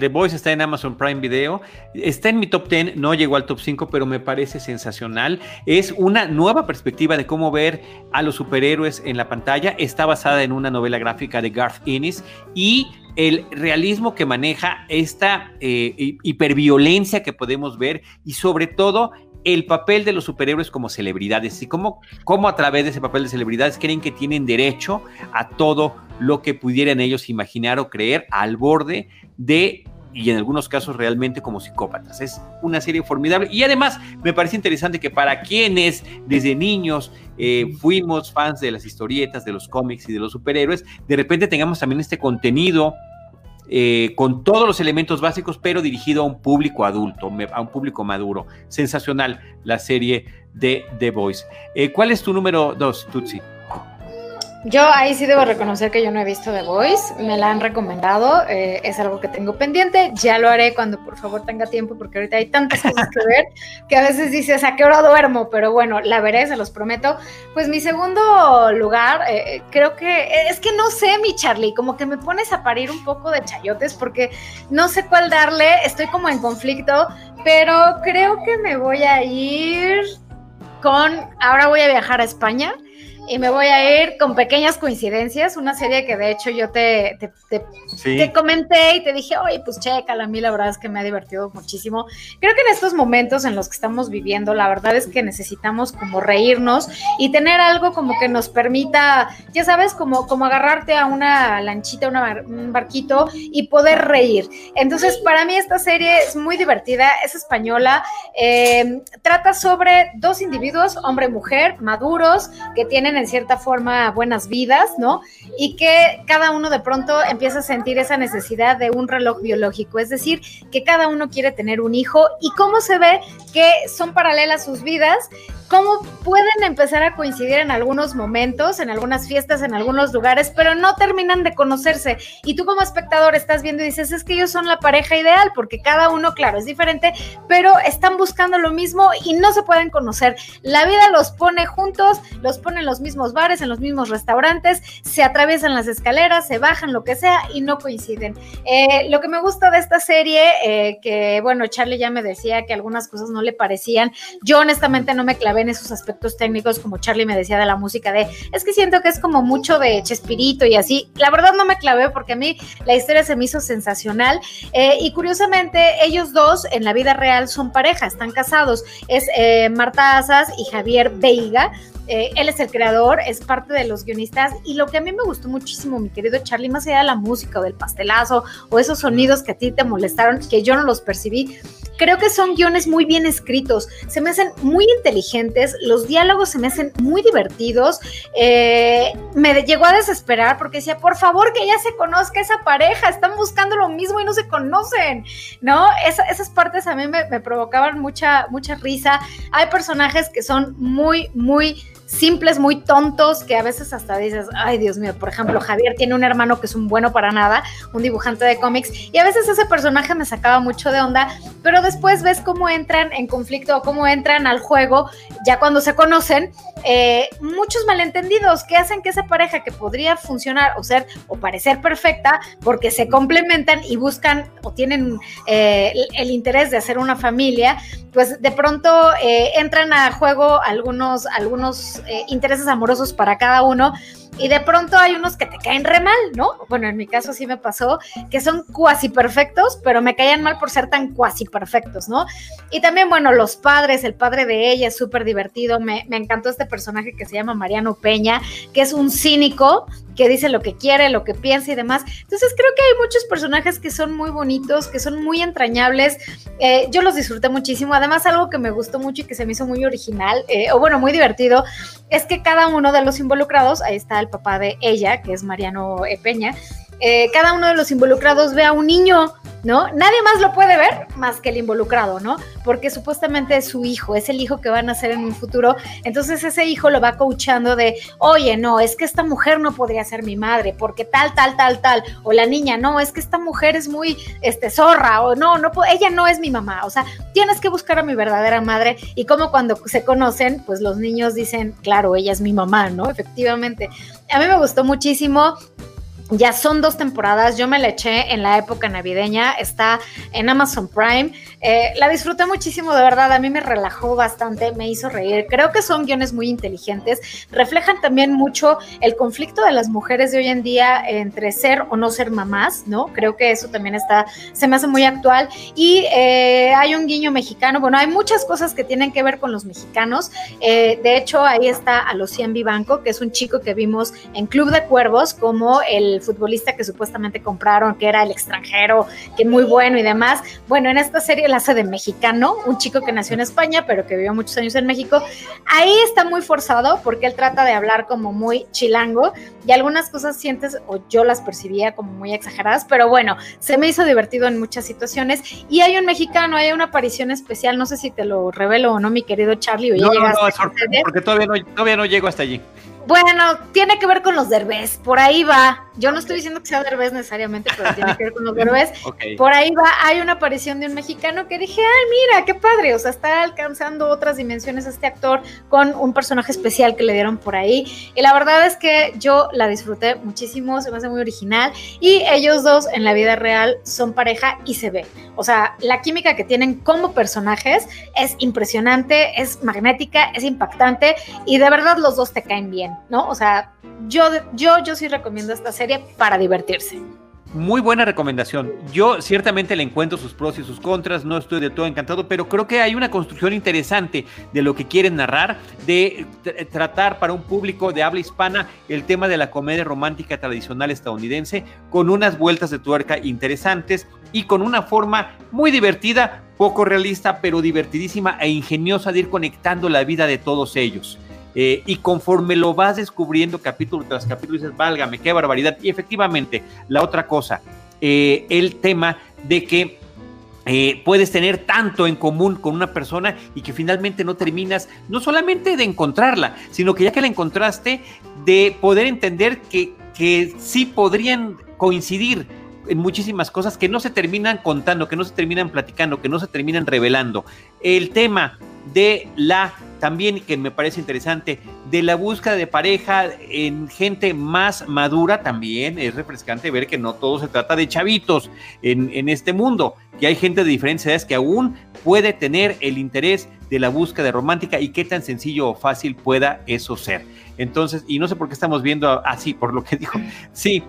The Voice está en Amazon Prime Video. Está en mi top 10, no llegó al top 5, pero me parece sensacional. Es una nueva perspectiva de cómo ver a los superhéroes en la pantalla. Está basada en una novela gráfica de Garth Ennis y el realismo que maneja esta eh, hiperviolencia que podemos ver y sobre todo el papel de los superhéroes como celebridades y cómo, a través de ese papel de celebridades creen que tienen derecho a todo lo que pudieran ellos imaginar o creer al borde de y en algunos casos realmente como psicópatas. Es una serie formidable y además me parece interesante que para quienes desde niños eh, fuimos fans de las historietas, de los cómics y de los superhéroes, de repente tengamos también este contenido eh, con todos los elementos básicos, pero dirigido a un público adulto, a un público maduro. Sensacional la serie de The Voice. Eh, ¿Cuál es tu número dos, Tutsi? Yo ahí sí debo reconocer que yo no he visto The Voice, me la han recomendado, eh, es algo que tengo pendiente, ya lo haré cuando por favor tenga tiempo, porque ahorita hay tantas cosas que ver que a veces dices, ¿a qué hora duermo? Pero bueno, la veré, se los prometo. Pues mi segundo lugar, eh, creo que, es que no sé, mi Charlie, como que me pones a parir un poco de chayotes, porque no sé cuál darle, estoy como en conflicto, pero creo que me voy a ir con, ahora voy a viajar a España y me voy a ir con pequeñas coincidencias, una serie que de hecho yo te, te, comenté y te dije, oye, pues chécala, a mí la verdad es que me ha divertido muchísimo. Creo que en estos momentos en los que estamos viviendo, la verdad es que necesitamos como reírnos y tener algo como que nos permita, ya sabes, como, como agarrarte a una lanchita, un barquito y poder reír. Entonces, para mí esta serie es muy divertida, es española, eh, trata sobre dos individuos, hombre y mujer, maduros, que tienen en cierta forma buenas vidas, ¿no? Y que cada uno de pronto empieza a sentir esa necesidad de un reloj biológico, es decir, que cada uno quiere tener un hijo y cómo se ve que son paralelas sus vidas cómo pueden empezar a coincidir en algunos momentos, en algunas fiestas, en algunos lugares, pero no terminan de conocerse. Y tú como espectador estás viendo y dices, es que ellos son la pareja ideal, porque cada uno, claro, es diferente, pero están buscando lo mismo y no se pueden conocer. La vida los pone juntos, los pone en los mismos bares, en los mismos restaurantes, se atraviesan las escaleras, se bajan, lo que sea, y no coinciden. Eh, lo que me gusta de esta serie, eh, que bueno, Charlie ya me decía que algunas cosas no le parecían, yo honestamente no me clavé en esos aspectos técnicos, como Charlie me decía de la música, de es que siento que es como mucho de Chespirito y así. La verdad no me clavé porque a mí la historia se me hizo sensacional. Eh, y curiosamente, ellos dos en la vida real son pareja, están casados. Es eh, Marta Asas y Javier Veiga. Eh, él es el creador, es parte de los guionistas y lo que a mí me gustó muchísimo, mi querido Charlie, más allá de la música o del pastelazo o esos sonidos que a ti te molestaron, que yo no los percibí, creo que son guiones muy bien escritos, se me hacen muy inteligentes, los diálogos se me hacen muy divertidos, eh, me llegó a desesperar porque decía, por favor que ya se conozca esa pareja, están buscando lo mismo y no se conocen, ¿no? esas partes a mí me, me provocaban mucha, mucha risa, hay personajes que son muy, muy simples, muy tontos, que a veces hasta dices, ay Dios mío, por ejemplo, Javier tiene un hermano que es un bueno para nada, un dibujante de cómics, y a veces ese personaje me sacaba mucho de onda, pero después ves cómo entran en conflicto o cómo entran al juego, ya cuando se conocen, eh, muchos malentendidos que hacen que esa pareja que podría funcionar o ser o parecer perfecta, porque se complementan y buscan o tienen eh, el interés de hacer una familia, pues de pronto eh, entran a juego algunos, algunos eh, intereses amorosos para cada uno y de pronto hay unos que te caen re mal, ¿no? Bueno, en mi caso sí me pasó, que son cuasi perfectos, pero me caían mal por ser tan cuasi perfectos, ¿no? Y también, bueno, los padres, el padre de ella es súper divertido, me, encantó este personaje que se llama Mariano Peña, que es un cínico que dice lo que quiere, lo que piensa y demás. Entonces creo que hay muchos personajes que son muy bonitos, que son muy entrañables. Eh, yo los disfruté muchísimo. Además, algo que me gustó mucho y que se me hizo muy original, eh, o bueno, muy divertido, es que cada uno de los involucrados, ahí está el papá de ella, que es Mariano Peña, eh, cada uno de los involucrados ve a un niño, ¿no? Nadie más lo puede ver más que el involucrado, ¿no? Porque supuestamente es su hijo, es el hijo que van a ser en un futuro. Entonces ese hijo lo va coachando de, oye, no, es que esta mujer no podría ser mi madre, porque tal, tal, tal, tal. O la niña, no, es que esta mujer es muy, este, zorra, o no, no, ella no es mi mamá. O sea, tienes que buscar a mi verdadera madre. Y como cuando se conocen, pues los niños dicen, claro, ella es mi mamá, ¿no? Efectivamente. A mí me gustó muchísimo. Ya son dos temporadas, yo me la eché en la época navideña, está en Amazon Prime. Eh, la disfruté muchísimo, de verdad, a mí me relajó bastante, me hizo reír. Creo que son guiones muy inteligentes, reflejan también mucho el conflicto de las mujeres de hoy en día entre ser o no ser mamás, ¿no? Creo que eso también está, se me hace muy actual. Y eh, hay un guiño mexicano, bueno, hay muchas cosas que tienen que ver con los mexicanos. Eh, de hecho, ahí está a Lucien Vivanco, que es un chico que vimos en Club de Cuervos como el futbolista que supuestamente compraron, que era el extranjero, que muy bueno y demás. Bueno, en esta serie la hace de mexicano, un chico que nació en España, pero que vivió muchos años en México. Ahí está muy forzado porque él trata de hablar como muy chilango y algunas cosas sientes o yo las percibía como muy exageradas, pero bueno, se me hizo divertido en muchas situaciones. Y hay un mexicano, hay una aparición especial, no sé si te lo revelo o no, mi querido Charlie, o ya no, no, no, porque todavía no, todavía no llego hasta allí. Bueno, tiene que ver con los derbés, por ahí va. Yo no estoy diciendo que sea derbés necesariamente, pero tiene que ver con los derbés. Por ahí va, hay una aparición de un mexicano que dije, ay, mira, qué padre, o sea, está alcanzando otras dimensiones este actor con un personaje especial que le dieron por ahí. Y la verdad es que yo la disfruté muchísimo, se me hace muy original. Y ellos dos en la vida real son pareja y se ve. O sea, la química que tienen como personajes es impresionante, es magnética, es impactante y de verdad los dos te caen bien. ¿No? O sea, yo, yo, yo sí recomiendo esta serie para divertirse. Muy buena recomendación. Yo ciertamente le encuentro sus pros y sus contras, no estoy de todo encantado, pero creo que hay una construcción interesante de lo que quieren narrar, de tratar para un público de habla hispana el tema de la comedia romántica tradicional estadounidense, con unas vueltas de tuerca interesantes y con una forma muy divertida, poco realista, pero divertidísima e ingeniosa de ir conectando la vida de todos ellos. Eh, y conforme lo vas descubriendo capítulo tras capítulo, dices, válgame, qué barbaridad. Y efectivamente, la otra cosa, eh, el tema de que eh, puedes tener tanto en común con una persona y que finalmente no terminas, no solamente de encontrarla, sino que ya que la encontraste, de poder entender que, que sí podrían coincidir en muchísimas cosas que no se terminan contando, que no se terminan platicando, que no se terminan revelando. El tema de la también que me parece interesante, de la búsqueda de pareja en gente más madura, también es refrescante ver que no todo se trata de chavitos en, en este mundo, que hay gente de diferentes edades que aún puede tener el interés de la búsqueda romántica y qué tan sencillo o fácil pueda eso ser. Entonces, y no sé por qué estamos viendo así, por lo que dijo, sí,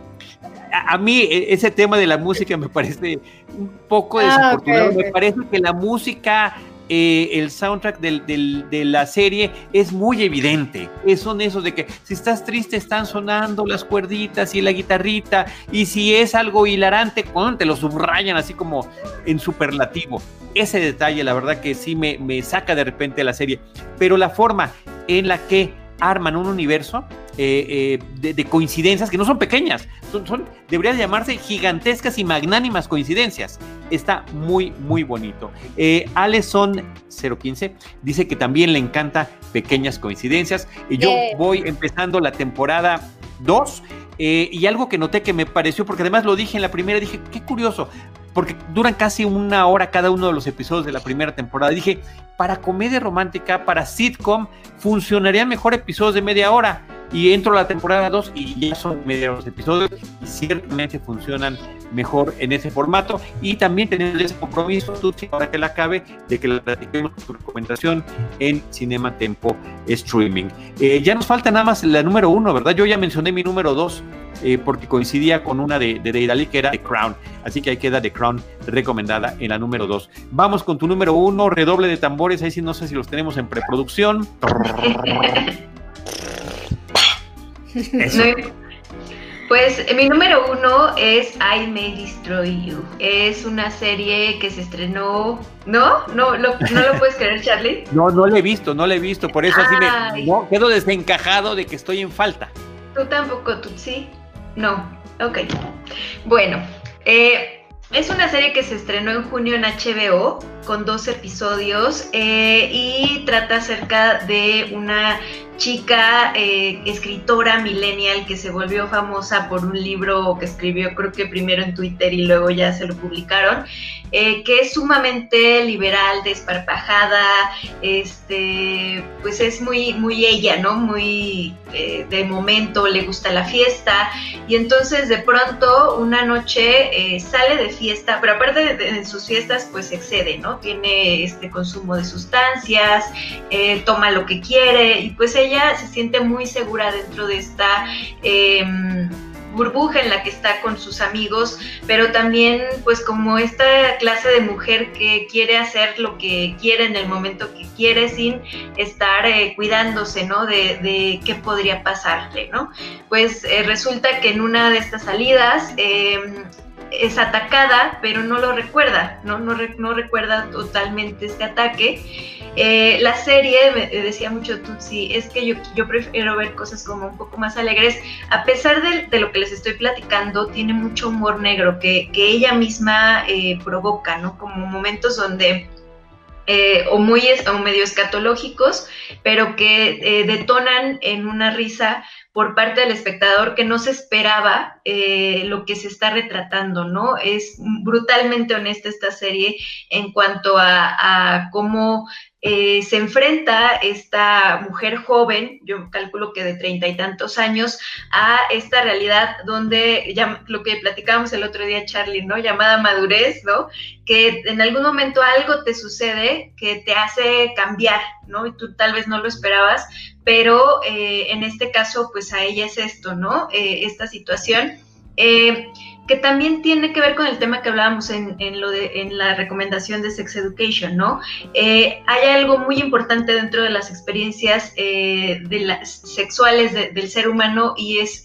a, mí e, ese tema de la música me parece un poco ah, desafortunado. Me parece que la música eh, el soundtrack de la serie es muy evidente. son esos de que si estás triste están sonando las cuerditas y la guitarrita y si es algo hilarante, te lo subrayan así como en superlativo. Ese detalle, la verdad que sí me, me saca de repente de la serie. Pero la forma en la que arman un universo eh, eh, de, coincidencias que no son pequeñas, son, son, deberían llamarse gigantescas y magnánimas coincidencias. Está muy, muy bonito. Eh, Aleson 015 dice que también le encanta pequeñas coincidencias. Y yo voy empezando la temporada 2. y algo que noté que me pareció, porque además lo dije en la primera, dije, qué curioso, porque duran casi una hora cada uno de los episodios de la primera temporada. Dije, para comedia romántica, para sitcom, funcionarían mejor episodios de media hora y entro a la temporada 2 y ya son media los episodios y ciertamente funcionan mejor en ese formato. Y también tenemos ese compromiso, tú, ahora que la acabe, de que la platiquemos tu recomendación en Cinema Tempo Streaming. Eh, ya nos falta nada más la número uno, ¿verdad? Yo ya mencioné mi número dos. Eh, porque coincidía con una de, de Deidali que era The Crown. Así que ahí queda The Crown recomendada en la número dos. Vamos con tu número uno, redoble de tambores. Ahí sí no sé si los tenemos en preproducción. Pues mi número uno es I May Destroy You. Es una serie que se estrenó. ¿No? ¿No lo, no lo puedes creer, Charlie? No, no la he visto, no la he visto. Por eso así me no, quedo desencajado de que estoy en falta. Tú tampoco, tú sí. No. Ok. Bueno, eh, es una serie que se estrenó en junio en HBO con dos episodios eh, y trata acerca de una chica eh, escritora millennial que se volvió famosa por un libro que escribió creo que primero en Twitter y luego ya se lo publicaron, eh, que es sumamente liberal, desparpajada, este, pues es muy, muy ella, ¿no? Muy eh, de momento, le gusta la fiesta y entonces de pronto una noche sale de fiesta, pero aparte de, sus fiestas pues excede, ¿no? Tiene este consumo de sustancias, toma lo que quiere y pues ella ella se siente muy segura dentro de esta em, burbuja en la que está con sus amigos, pero también pues como esta clase de mujer que quiere hacer lo que quiere en el momento que quiere sin estar eh, cuidándose, ¿no? De, qué podría pasarle, ¿no? Pues eh, resulta que en una de estas salidas em, es atacada, pero no lo recuerda, ¿no? No, no recuerda totalmente este ataque. Eh, la serie, me decía mucho Tutsi, es que yo, yo prefiero ver cosas como un poco más alegres. A pesar de, lo que les estoy platicando, tiene mucho humor negro que, que ella misma eh, provoca, ¿no? Como momentos donde... Eh, o muy o medio escatológicos, pero que detonan en una risa por parte del espectador que no se esperaba eh, lo que se está retratando, ¿no? Es brutalmente honesta esta serie en cuanto a, cómo eh, se enfrenta esta mujer joven, yo calculo que de treinta y tantos años, a esta realidad donde, ya, lo que platicábamos el otro día, Charlie, ¿no? Llamada madurez, ¿no? Que en algún momento algo te sucede que te hace cambiar, ¿no? Y tú tal vez no lo esperabas, pero eh, en este caso, pues a ella es esto, ¿no? Eh, esta situación. Que también tiene que ver con el tema que hablábamos en, lo de, en la recomendación de Sex Education, ¿no? hay algo muy importante dentro de las experiencias de las sexuales del ser humano y es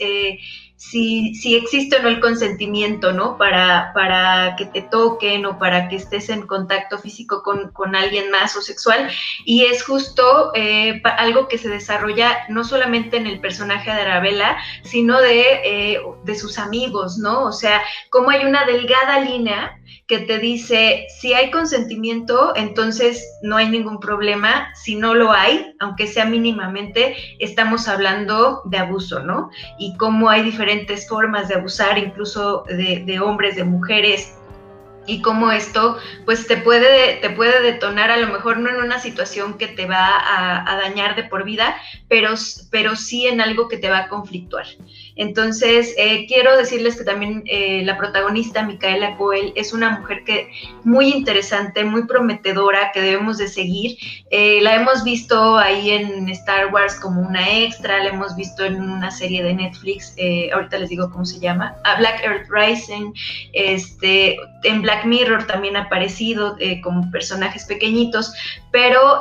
si, si existe o no el consentimiento, ¿no? Para, para que te toquen o para que estés en contacto físico con, alguien más o sexual. Y es justo eh, algo que se desarrolla no solamente en el personaje de Arabella, sino de, eh, de sus amigos, ¿no? O sea, cómo hay una delgada línea que te dice, si hay consentimiento, entonces no hay ningún problema. Si no lo hay, aunque sea mínimamente, estamos hablando de abuso, ¿no? Y cómo hay diferentes formas de abusar, incluso de, hombres, de mujeres, y cómo esto pues te puede, te puede detonar a lo mejor no en una situación que te va a, dañar de por vida, pero, pero sí en algo que te va a conflictuar. Entonces, eh, quiero decirles que también eh, la protagonista, Micaela Coel, es una mujer que muy interesante, muy prometedora, que debemos de seguir. Eh, la hemos visto ahí en Star Wars como una extra, la hemos visto en una serie de Netflix, ahorita les digo cómo se llama, a Black Earth Rising, este, en Black Mirror también ha aparecido como personajes pequeñitos, pero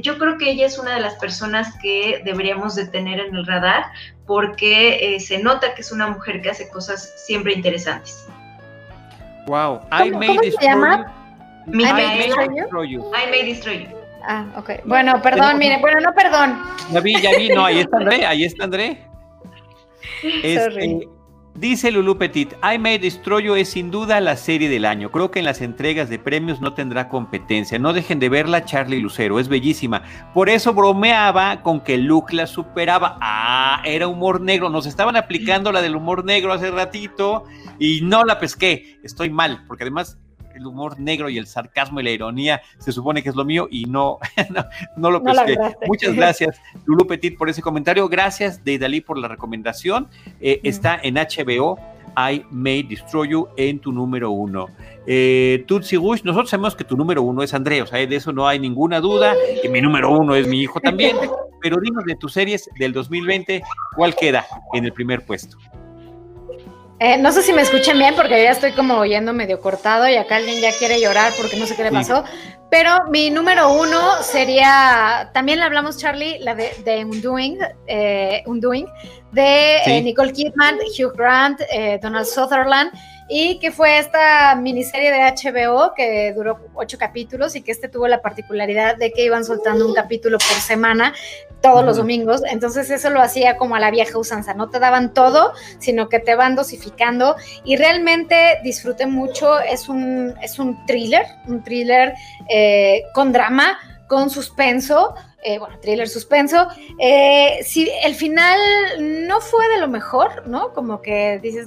yo creo que ella es una de las personas que deberíamos de tener en el radar porque eh, se nota que es una mujer que hace cosas siempre interesantes. Wow, I may ¿cómo se llama? I, may destroy you. I may destroy you. Ah, ok. Bueno, perdón, mire, bueno, no perdón. Ya vi, ya vi, no, ahí está André, ahí está André. Este, Dice Lulu Petit, I May Destroy es sin duda la serie del año. Creo que en las entregas de premios no tendrá competencia. No dejen de verla, Charlie Lucero, es bellísima. Por eso bromeaba con que Luke la superaba. Ah, era humor negro. Nos estaban aplicando la del humor negro hace ratito y no la pesqué. Estoy mal, porque además el humor negro y el sarcasmo y la ironía se supone que es lo mío y no, no, lo pesqué. Muchas gracias, Lulu Petit, por ese comentario. Gracias, Deidali, por la recomendación. Eh, está en HBO. I May Destroy You en tu número uno. Eh, Tutsi Gush, nosotros sabemos que tu número uno es André, o sea, de eso no hay ninguna duda, y mi número uno es mi hijo también, pero dinos de tus series del 2020, ¿cuál queda en el primer puesto? Eh, no sé si me escuchan bien porque ya estoy como oyendo medio cortado y acá alguien ya quiere llorar porque no sé qué le pasó. Pero mi número uno sería, también le hablamos Charlie, la de, de Undoing, eh, Undoing de eh, Nicole Kidman, Hugh Grant, Donald Sutherland y que fue esta miniserie de HBO que duró ocho capítulos y que este tuvo la particularidad de que iban soltando un capítulo por semana todos los domingos, entonces eso lo hacía como a la vieja usanza, no te daban todo, sino que te van dosificando. Y realmente disfruté mucho, es un, es un thriller, un thriller eh, con drama, con suspenso, eh, bueno, thriller suspenso. Eh, si el final no fue de lo mejor, ¿no? Como que dices,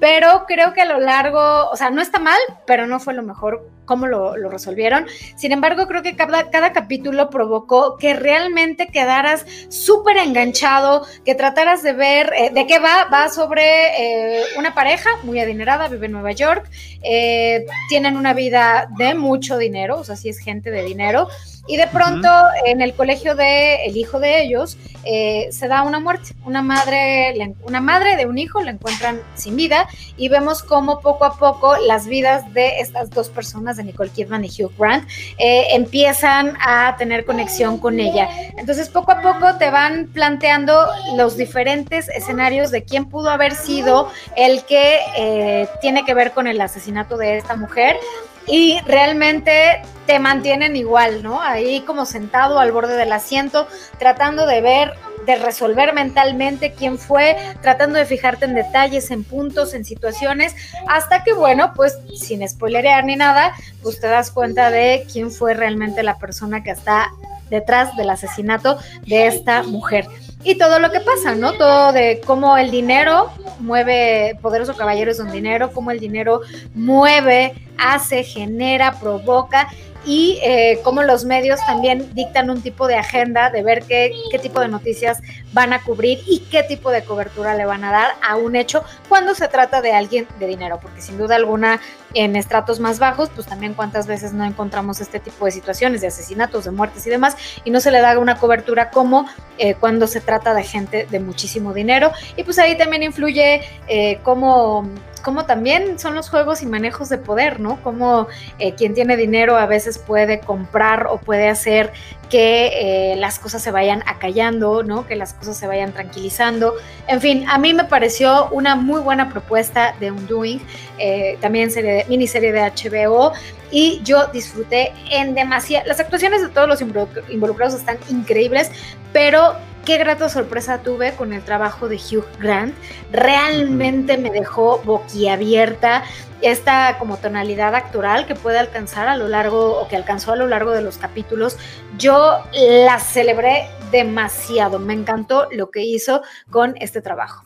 pero creo que a lo largo, o sea, no está mal, pero no fue lo mejor cómo lo, resolvieron. Sin embargo, creo que cada, cada capítulo provocó que realmente quedaras súper enganchado, que trataras de ver eh, de qué va. Va sobre eh, una pareja muy adinerada, vive en Nueva York, eh, tienen una vida de mucho dinero, o sea, sí es gente de dinero. Y de pronto en el colegio de el hijo de ellos se da una muerte. Una madre, una madre de un hijo la encuentran sin vida y vemos cómo poco a poco las vidas de estas dos personas de Nicole Kidman y Hugh Grant, eh, empiezan a tener conexión con ella. Entonces, poco a poco te van planteando los diferentes escenarios de quién pudo haber sido el que eh, tiene que ver con el asesinato de esta mujer y realmente te mantienen igual, ¿no? Ahí como sentado al borde del asiento, tratando de ver de resolver mentalmente quién fue, tratando de fijarte en detalles, en puntos, en situaciones, hasta que, bueno, pues sin spoilerear ni nada, pues te das cuenta de quién fue realmente la persona que está detrás del asesinato de esta mujer. Y todo lo que pasa, ¿no? Todo de cómo el dinero mueve, poderoso caballeros don dinero, cómo el dinero mueve, hace, genera, provoca y eh, cómo los medios también dictan un tipo de agenda de ver qué, qué tipo de noticias van a cubrir y qué tipo de cobertura le van a dar a un hecho cuando se trata de alguien de dinero, porque sin duda alguna en estratos más bajos, pues también cuántas veces no encontramos este tipo de situaciones de asesinatos, de muertes y demás, y no se le da una cobertura como eh, cuando se trata de gente de muchísimo dinero. Y pues ahí también influye eh, cómo como también son los juegos y manejos de poder, ¿no? Como eh, quien tiene dinero a veces puede comprar o puede hacer que eh, las cosas se vayan acallando, ¿no? Que las cosas se vayan tranquilizando. En fin, a mí me pareció una muy buena propuesta de Undoing, eh, también serie miniserie de HBO, y yo disfruté en demasiado. Las actuaciones de todos los involucrados están increíbles, pero qué grata sorpresa tuve con el trabajo de Hugh Grant. Realmente me dejó boquiabierta esta como tonalidad actoral que puede alcanzar a lo largo o que alcanzó a lo largo de los capítulos. Yo la celebré demasiado. Me encantó lo que hizo con este trabajo.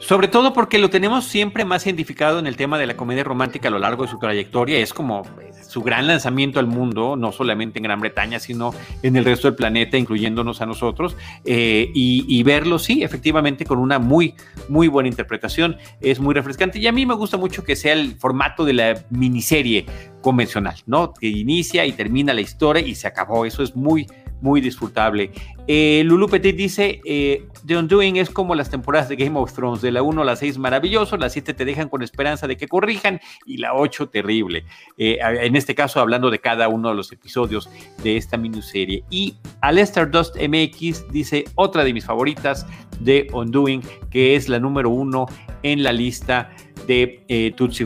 Sobre todo porque lo tenemos siempre más identificado en el tema de la comedia romántica a lo largo de su trayectoria. Es como su gran lanzamiento al mundo, no solamente en Gran Bretaña, sino en el resto del planeta, incluyéndonos a nosotros. Eh, y, verlo, sí, efectivamente, con una muy, muy buena interpretación. Es muy refrescante. Y a mí me gusta mucho que sea el formato de la miniserie convencional, ¿no? Que inicia y termina la historia y se acabó. Eso es muy, muy disfrutable. Eh, Lulu Petit dice, eh, The Undoing es como las temporadas de Game of Thrones, de la 1 a la 6 maravilloso, la 7 te dejan con esperanza de que corrijan y la 8 terrible. Eh, en este caso hablando de cada uno de los episodios de esta miniserie. Y Alester Dust MX dice, otra de mis favoritas de Undoing, que es la número 1 en la lista de eh, Tutsi.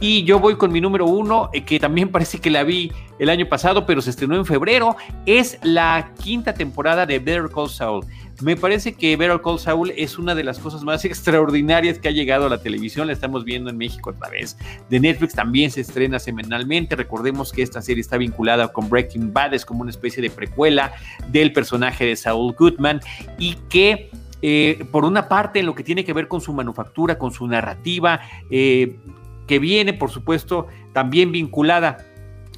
Y yo voy con mi número uno, eh, que también parece que la vi el año pasado, pero se estrenó en febrero. Es la quinta temporada de Better Call Saul. Me parece que Better Call Saul es una de las cosas más extraordinarias que ha llegado a la televisión. La estamos viendo en México otra vez. De Netflix también se estrena semanalmente. Recordemos que esta serie está vinculada con Breaking Bad, es como una especie de precuela del personaje de Saul Goodman y que eh, por una parte en lo que tiene que ver con su manufactura, con su narrativa, eh, que viene, por supuesto, también vinculada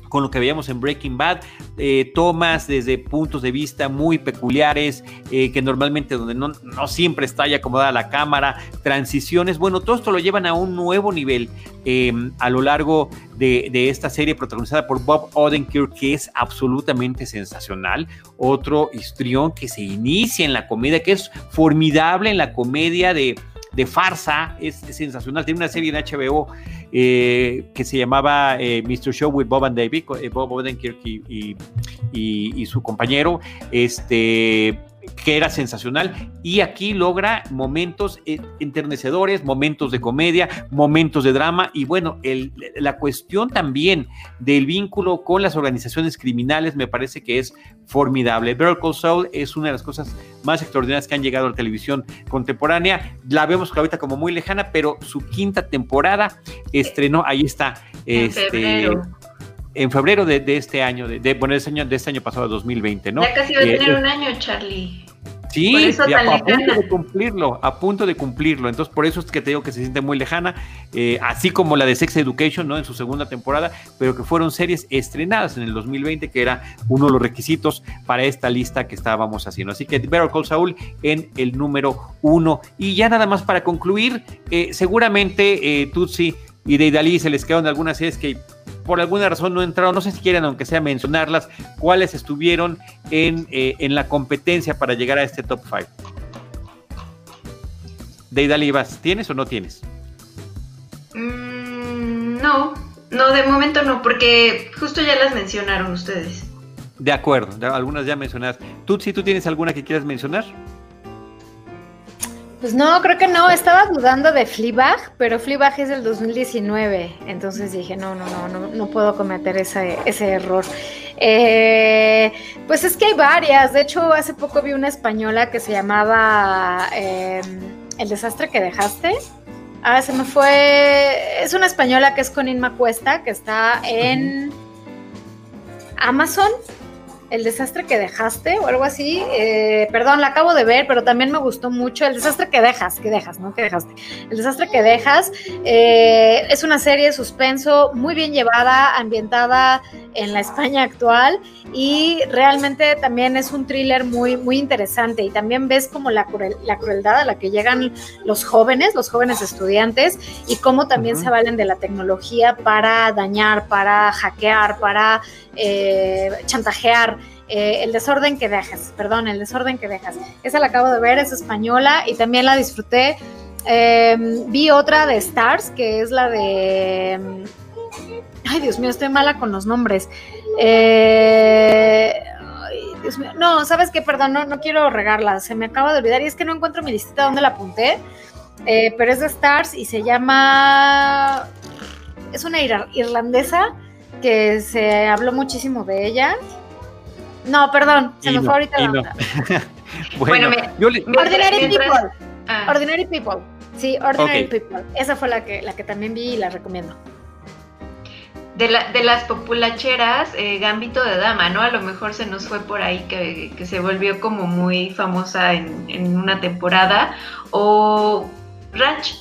con lo que veíamos en Breaking Bad, eh, tomas desde puntos de vista muy peculiares, eh, que normalmente donde no, no, siempre está ya acomodada la cámara, transiciones, bueno, todo esto lo llevan a un nuevo nivel eh, a lo largo de, de, esta serie protagonizada por Bob Odenkirk, que es absolutamente sensacional, otro histrión que se inicia en la comedia, que es formidable en la comedia de de farsa, es, sensacional. Tiene una serie en HBO eh, que se llamaba eh, Mr. Show with Bob and David, eh, Bob Odenkirk y, y, su compañero. Este que era sensacional y aquí logra momentos eh, enternecedores, momentos de comedia, momentos de drama y bueno, el, la cuestión también del vínculo con las organizaciones criminales me parece que es formidable. Better Call Saul es una de las cosas más extraordinarias que han llegado a la televisión contemporánea. La vemos ahorita como muy lejana, pero su quinta temporada estrenó, ahí está. En este, febrero en febrero de, de este año, de, de, bueno, de este año, de este año pasado, 2020, ¿no? Ya casi va a tener eh, un año, Charlie. Sí, a, a, punto de cumplirlo, a punto de cumplirlo. Entonces, por eso es que te digo que se siente muy lejana, eh, así como la de Sex Education, ¿no? En su segunda temporada, pero que fueron series estrenadas en el 2020, que era uno de los requisitos para esta lista que estábamos haciendo. Así que Better Call Saul en el número uno. Y ya nada más para concluir, eh, seguramente eh, Tutsi y de Idalí se les quedaron algunas series que por alguna razón no entraron, no sé si quieren, aunque sea mencionarlas, cuáles estuvieron en, eh, en la competencia para llegar a este top 5. Deidali Ibas, ¿tienes o no tienes? Mm, no, no, de momento no, porque justo ya las mencionaron ustedes. De acuerdo, algunas ya mencionadas. ¿Tú, si tú tienes alguna que quieras mencionar? Pues no, creo que no. Estaba dudando de Fleabag, pero Fleabag es del 2019. Entonces dije, no, no, no, no, no puedo cometer ese, ese error. Eh, pues es que hay varias. De hecho, hace poco vi una española que se llamaba eh, El desastre que dejaste. Ah, se me fue. Es una española que es con Inma Cuesta, que está en Amazon el desastre que dejaste o algo así. Eh, perdón, la acabo de ver, pero también me gustó mucho. El desastre que dejas, que dejas, ¿no? Que dejaste. El desastre que dejas eh, es una serie de suspenso muy bien llevada, ambientada en la España actual y realmente también es un thriller muy, muy interesante. Y también ves como la, cruel, la crueldad a la que llegan los jóvenes, los jóvenes estudiantes y cómo también uh -huh. se valen de la tecnología para dañar, para hackear, para eh, chantajear. Eh, el desorden que dejas, perdón, el desorden que dejas. Esa la acabo de ver, es española y también la disfruté. Eh, vi otra de Stars, que es la de... Ay, Dios mío, estoy mala con los nombres. Eh, Dios mío. No, ¿sabes qué? Perdón, no, no, quiero regarla, se me acaba de olvidar y es que no encuentro mi listita donde la apunté, eh, pero es de Stars y se llama... Es una ir irlandesa que se habló muchísimo de ella. No, perdón, se y me no, fue ahorita la no. bueno, bueno me, yo le... Ordinary mientras... People. Ah. Ordinary People. Sí, Ordinary okay. People. Esa fue la que, la que también vi y la recomiendo. De, la, de las populacheras, eh, Gambito de Dama, ¿no? A lo mejor se nos fue por ahí que, que se volvió como muy famosa en, en, una temporada. O Ranch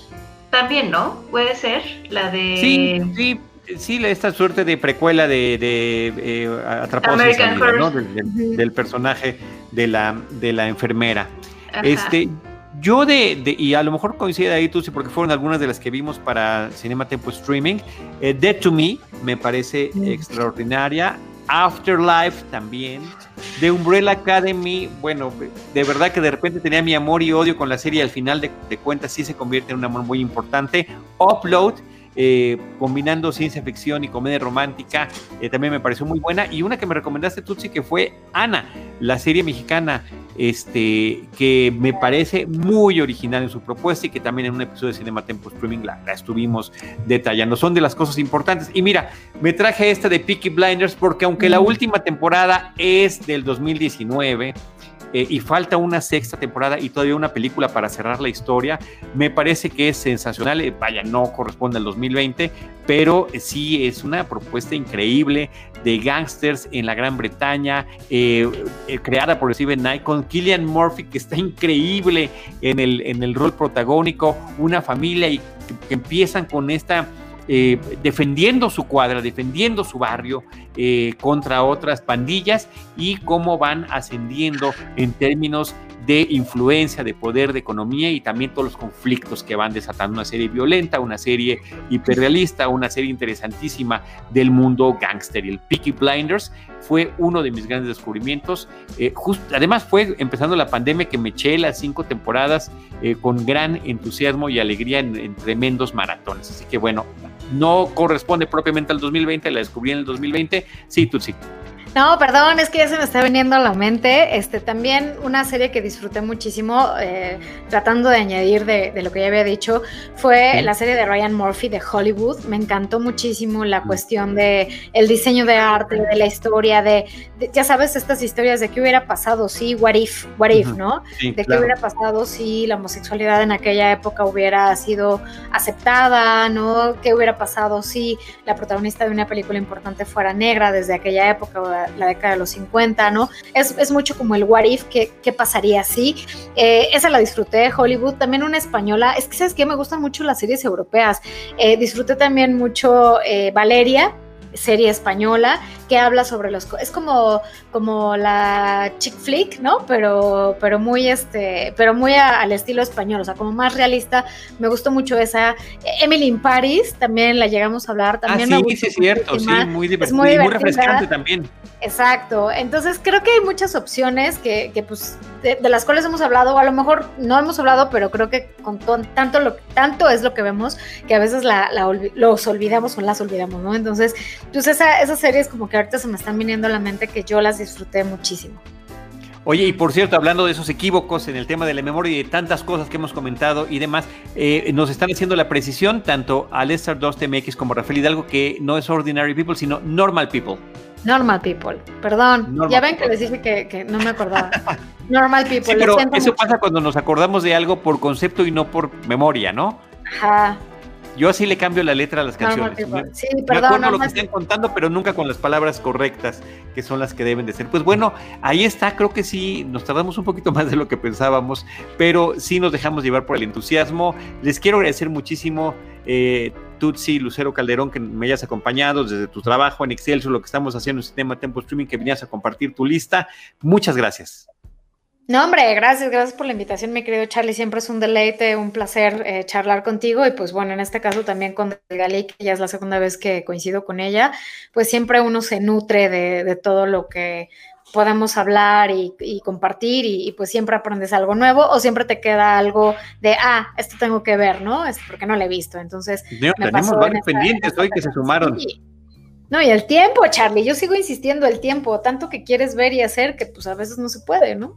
también, ¿no? Puede ser la de... Sí, sí, sí, esta suerte de precuela de, de eh, Atrapados en salida, ¿no? del, del, del, personaje de la, de la enfermera. Ajá. Este, yo de, de, y a lo mejor coincide ahí tú, sí, porque fueron algunas de las que vimos para Cinema Tempo Streaming. Eh, Dead to Me me parece mm. extraordinaria. Afterlife también. De Umbrella Academy, bueno, de verdad que de repente tenía mi amor y odio con la serie. Al final de, de cuentas sí se convierte en un amor muy importante. Upload eh, combinando ciencia ficción y comedia romántica, eh, también me pareció muy buena. Y una que me recomendaste, Tutsi, que fue Ana, la serie mexicana, este, que me parece muy original en su propuesta y que también en un episodio de Cinema Tempo Streaming la, la estuvimos detallando. Son de las cosas importantes. Y mira, me traje esta de Peaky Blinders porque aunque la última temporada es del 2019, eh, y falta una sexta temporada y todavía una película para cerrar la historia. Me parece que es sensacional, eh, vaya, no corresponde al 2020, pero sí es una propuesta increíble de gangsters en la Gran Bretaña, eh, eh, creada por Steven Knight, con Killian Murphy, que está increíble en el, en el rol protagónico, una familia y que empiezan con esta eh, defendiendo su cuadra, defendiendo su barrio, eh, contra otras pandillas y cómo van ascendiendo en términos de influencia, de poder, de economía y también todos los conflictos que van desatando. Una serie violenta, una serie hiperrealista, una serie interesantísima del mundo gángster. Y el Peaky Blinders fue uno de mis grandes descubrimientos. Eh, además fue empezando la pandemia que me eché las cinco temporadas eh, con gran entusiasmo y alegría en, en tremendos maratones. Así que bueno, no corresponde propiamente al 2020, la descubrí en el 2020. Sí, Tutsi. No, perdón, es que ya se me está viniendo a la mente. Este, también una serie que disfruté muchísimo, eh, tratando de añadir de, lo que ya había dicho, fue la serie de Ryan Murphy de Hollywood. Me encantó muchísimo la cuestión de el diseño de arte, de la historia, de, ya sabes, estas historias de qué hubiera pasado si, what if, what if, ¿no? de qué hubiera pasado si la homosexualidad en aquella época hubiera sido aceptada, ¿no? ¿Qué hubiera pasado si la protagonista de una película importante fuera negra desde aquella época? la, década de los 50, ¿no? Es, mucho como el what if, ¿qué, pasaría si? Eh, esa la disfruté, Hollywood, también una española, es que sabes que me gustan mucho las series europeas, eh, disfruté también mucho eh, Valeria, serie española que habla sobre los es como como la chick flick no pero pero muy este pero muy al estilo español o sea como más realista. Me gustó mucho esa. Emily in Paris también la llegamos a hablar también ah, sí, sí es cierto sí muy divertido muy, muy refrescante también exacto entonces creo que hay muchas opciones que, que pues de, las cuales hemos hablado o a lo mejor no hemos hablado pero creo que con tanto lo tanto es lo que vemos que a veces la, los olvidamos o las olvidamos no entonces pues esa, esas series como que ahorita se me están viniendo a la mente que yo las disfruté muchísimo. Oye, y por cierto, hablando de esos equívocos en el tema de la memoria y de tantas cosas que hemos comentado y demás, eh, nos están haciendo la precisión tanto a Lester 2 TMX como Rafael Hidalgo que no es Ordinary People, sino Normal People. Normal People, perdón. ya ven que les dije que, no me acordaba. Normal People. pero eso pasa cuando nos acordamos de algo por concepto y no por memoria, ¿no? Ajá. Yo así le cambio la letra a las canciones. sí, perdón. Me lo que están contando, pero nunca con las palabras correctas, que son las que deben de ser. Pues bueno, ahí está, creo que sí, nos tardamos un poquito más de lo que pensábamos, pero sí nos dejamos llevar por el entusiasmo. Les quiero agradecer muchísimo, eh, Tutsi, Lucero Calderón, que me hayas acompañado desde tu trabajo en Excel, lo que estamos haciendo en sistema Tempo Streaming, que venías a compartir tu lista. Muchas gracias. No, hombre, gracias, gracias por la invitación, mi querido Charlie. Siempre es un deleite, un placer eh, charlar contigo. Y pues bueno, en este caso también con Gali, que ya es la segunda vez que coincido con ella, pues siempre uno se nutre de, todo lo que podemos hablar y, compartir y, pues siempre aprendes algo nuevo o siempre te queda algo de, ah, esto tengo que ver, ¿no? Es porque no lo he visto. Entonces, tenemos varios pendientes hoy que se sumaron. No, y el tiempo, Charlie, yo sigo insistiendo, el tiempo, tanto que quieres ver y hacer que pues a veces no se puede, ¿no?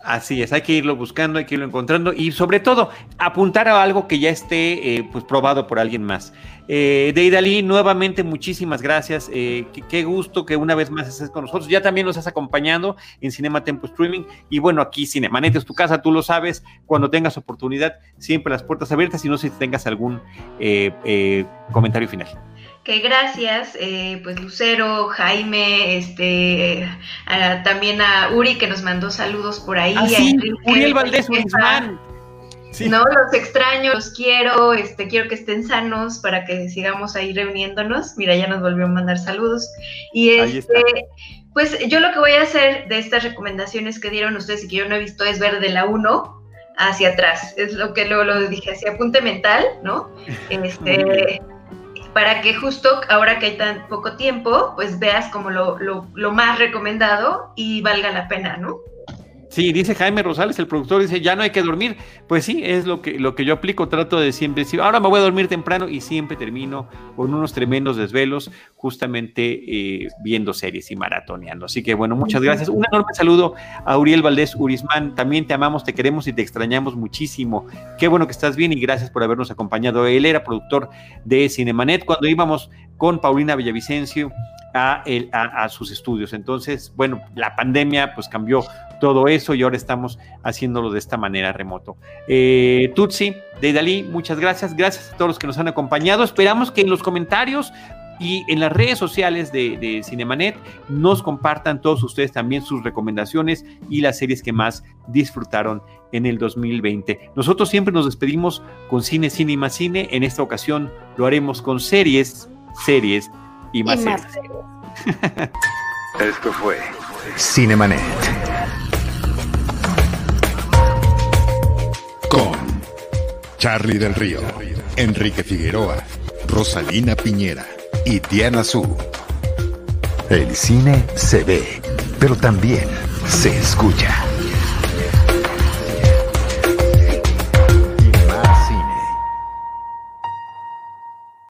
Así es, hay que irlo buscando, hay que irlo encontrando y sobre todo apuntar a algo que ya esté eh, pues probado por alguien más. Eh, Deidali, nuevamente muchísimas gracias. Eh, qué, gusto que una vez más estés con nosotros. Ya también nos has acompañado en Cinema Tempo Streaming. Y bueno, aquí Cinemanet es tu casa, tú lo sabes. Cuando tengas oportunidad, siempre las puertas abiertas y no sé si tengas algún eh, comentario final que gracias, eh, pues Lucero, Jaime, este, también a Uri que nos mandó saludos por ahí. Ah, sí, Uriel Valdés Guzmán. No, los extraño, los quiero, este, quiero que estén sanos para que sigamos ahí reuniéndonos. Mira, ya nos volvió a mandar saludos. Y este, pues yo lo que voy a hacer de estas recomendaciones que dieron ustedes y que yo no he visto es ver de la 1 hacia atrás. Es lo que luego lo dije, hacia apunte mental, ¿no? Este para que justo ahora que hay tan poco tiempo, pues veas como lo, lo, más recomendado y valga la pena, ¿no? Sí, dice Jaime Rosales, el productor, dice, ya no hay que dormir. Pues sí, es lo que, lo que yo aplico, trato de siempre decir, ahora me voy a dormir temprano y siempre termino con unos tremendos desvelos, justamente eh, viendo series y maratoneando. Así que bueno, muchas gracias. Un enorme saludo a Uriel Valdés Urismán, también te amamos, te queremos y te extrañamos muchísimo. Qué bueno que estás bien y gracias por habernos acompañado. Él era productor de Cinemanet cuando íbamos con Paulina Villavicencio a, a, sus estudios. Entonces, bueno, la pandemia pues cambió todo eso y ahora estamos haciéndolo de esta manera remoto. Eh, Tutsi, de Dalí, muchas gracias. Gracias a todos los que nos han acompañado. Esperamos que en los comentarios y en las redes sociales de, de, Cinemanet nos compartan todos ustedes también sus recomendaciones y las series que más disfrutaron en el 2020. Nosotros siempre nos despedimos con cine, cine y más cine. En esta ocasión lo haremos con series, series y más, series. Esto fue Cinemanet. Con Charlie del Río, Enrique Figueroa, Rosalina Piñera y Diana Su. El cine se ve, pero también se escucha.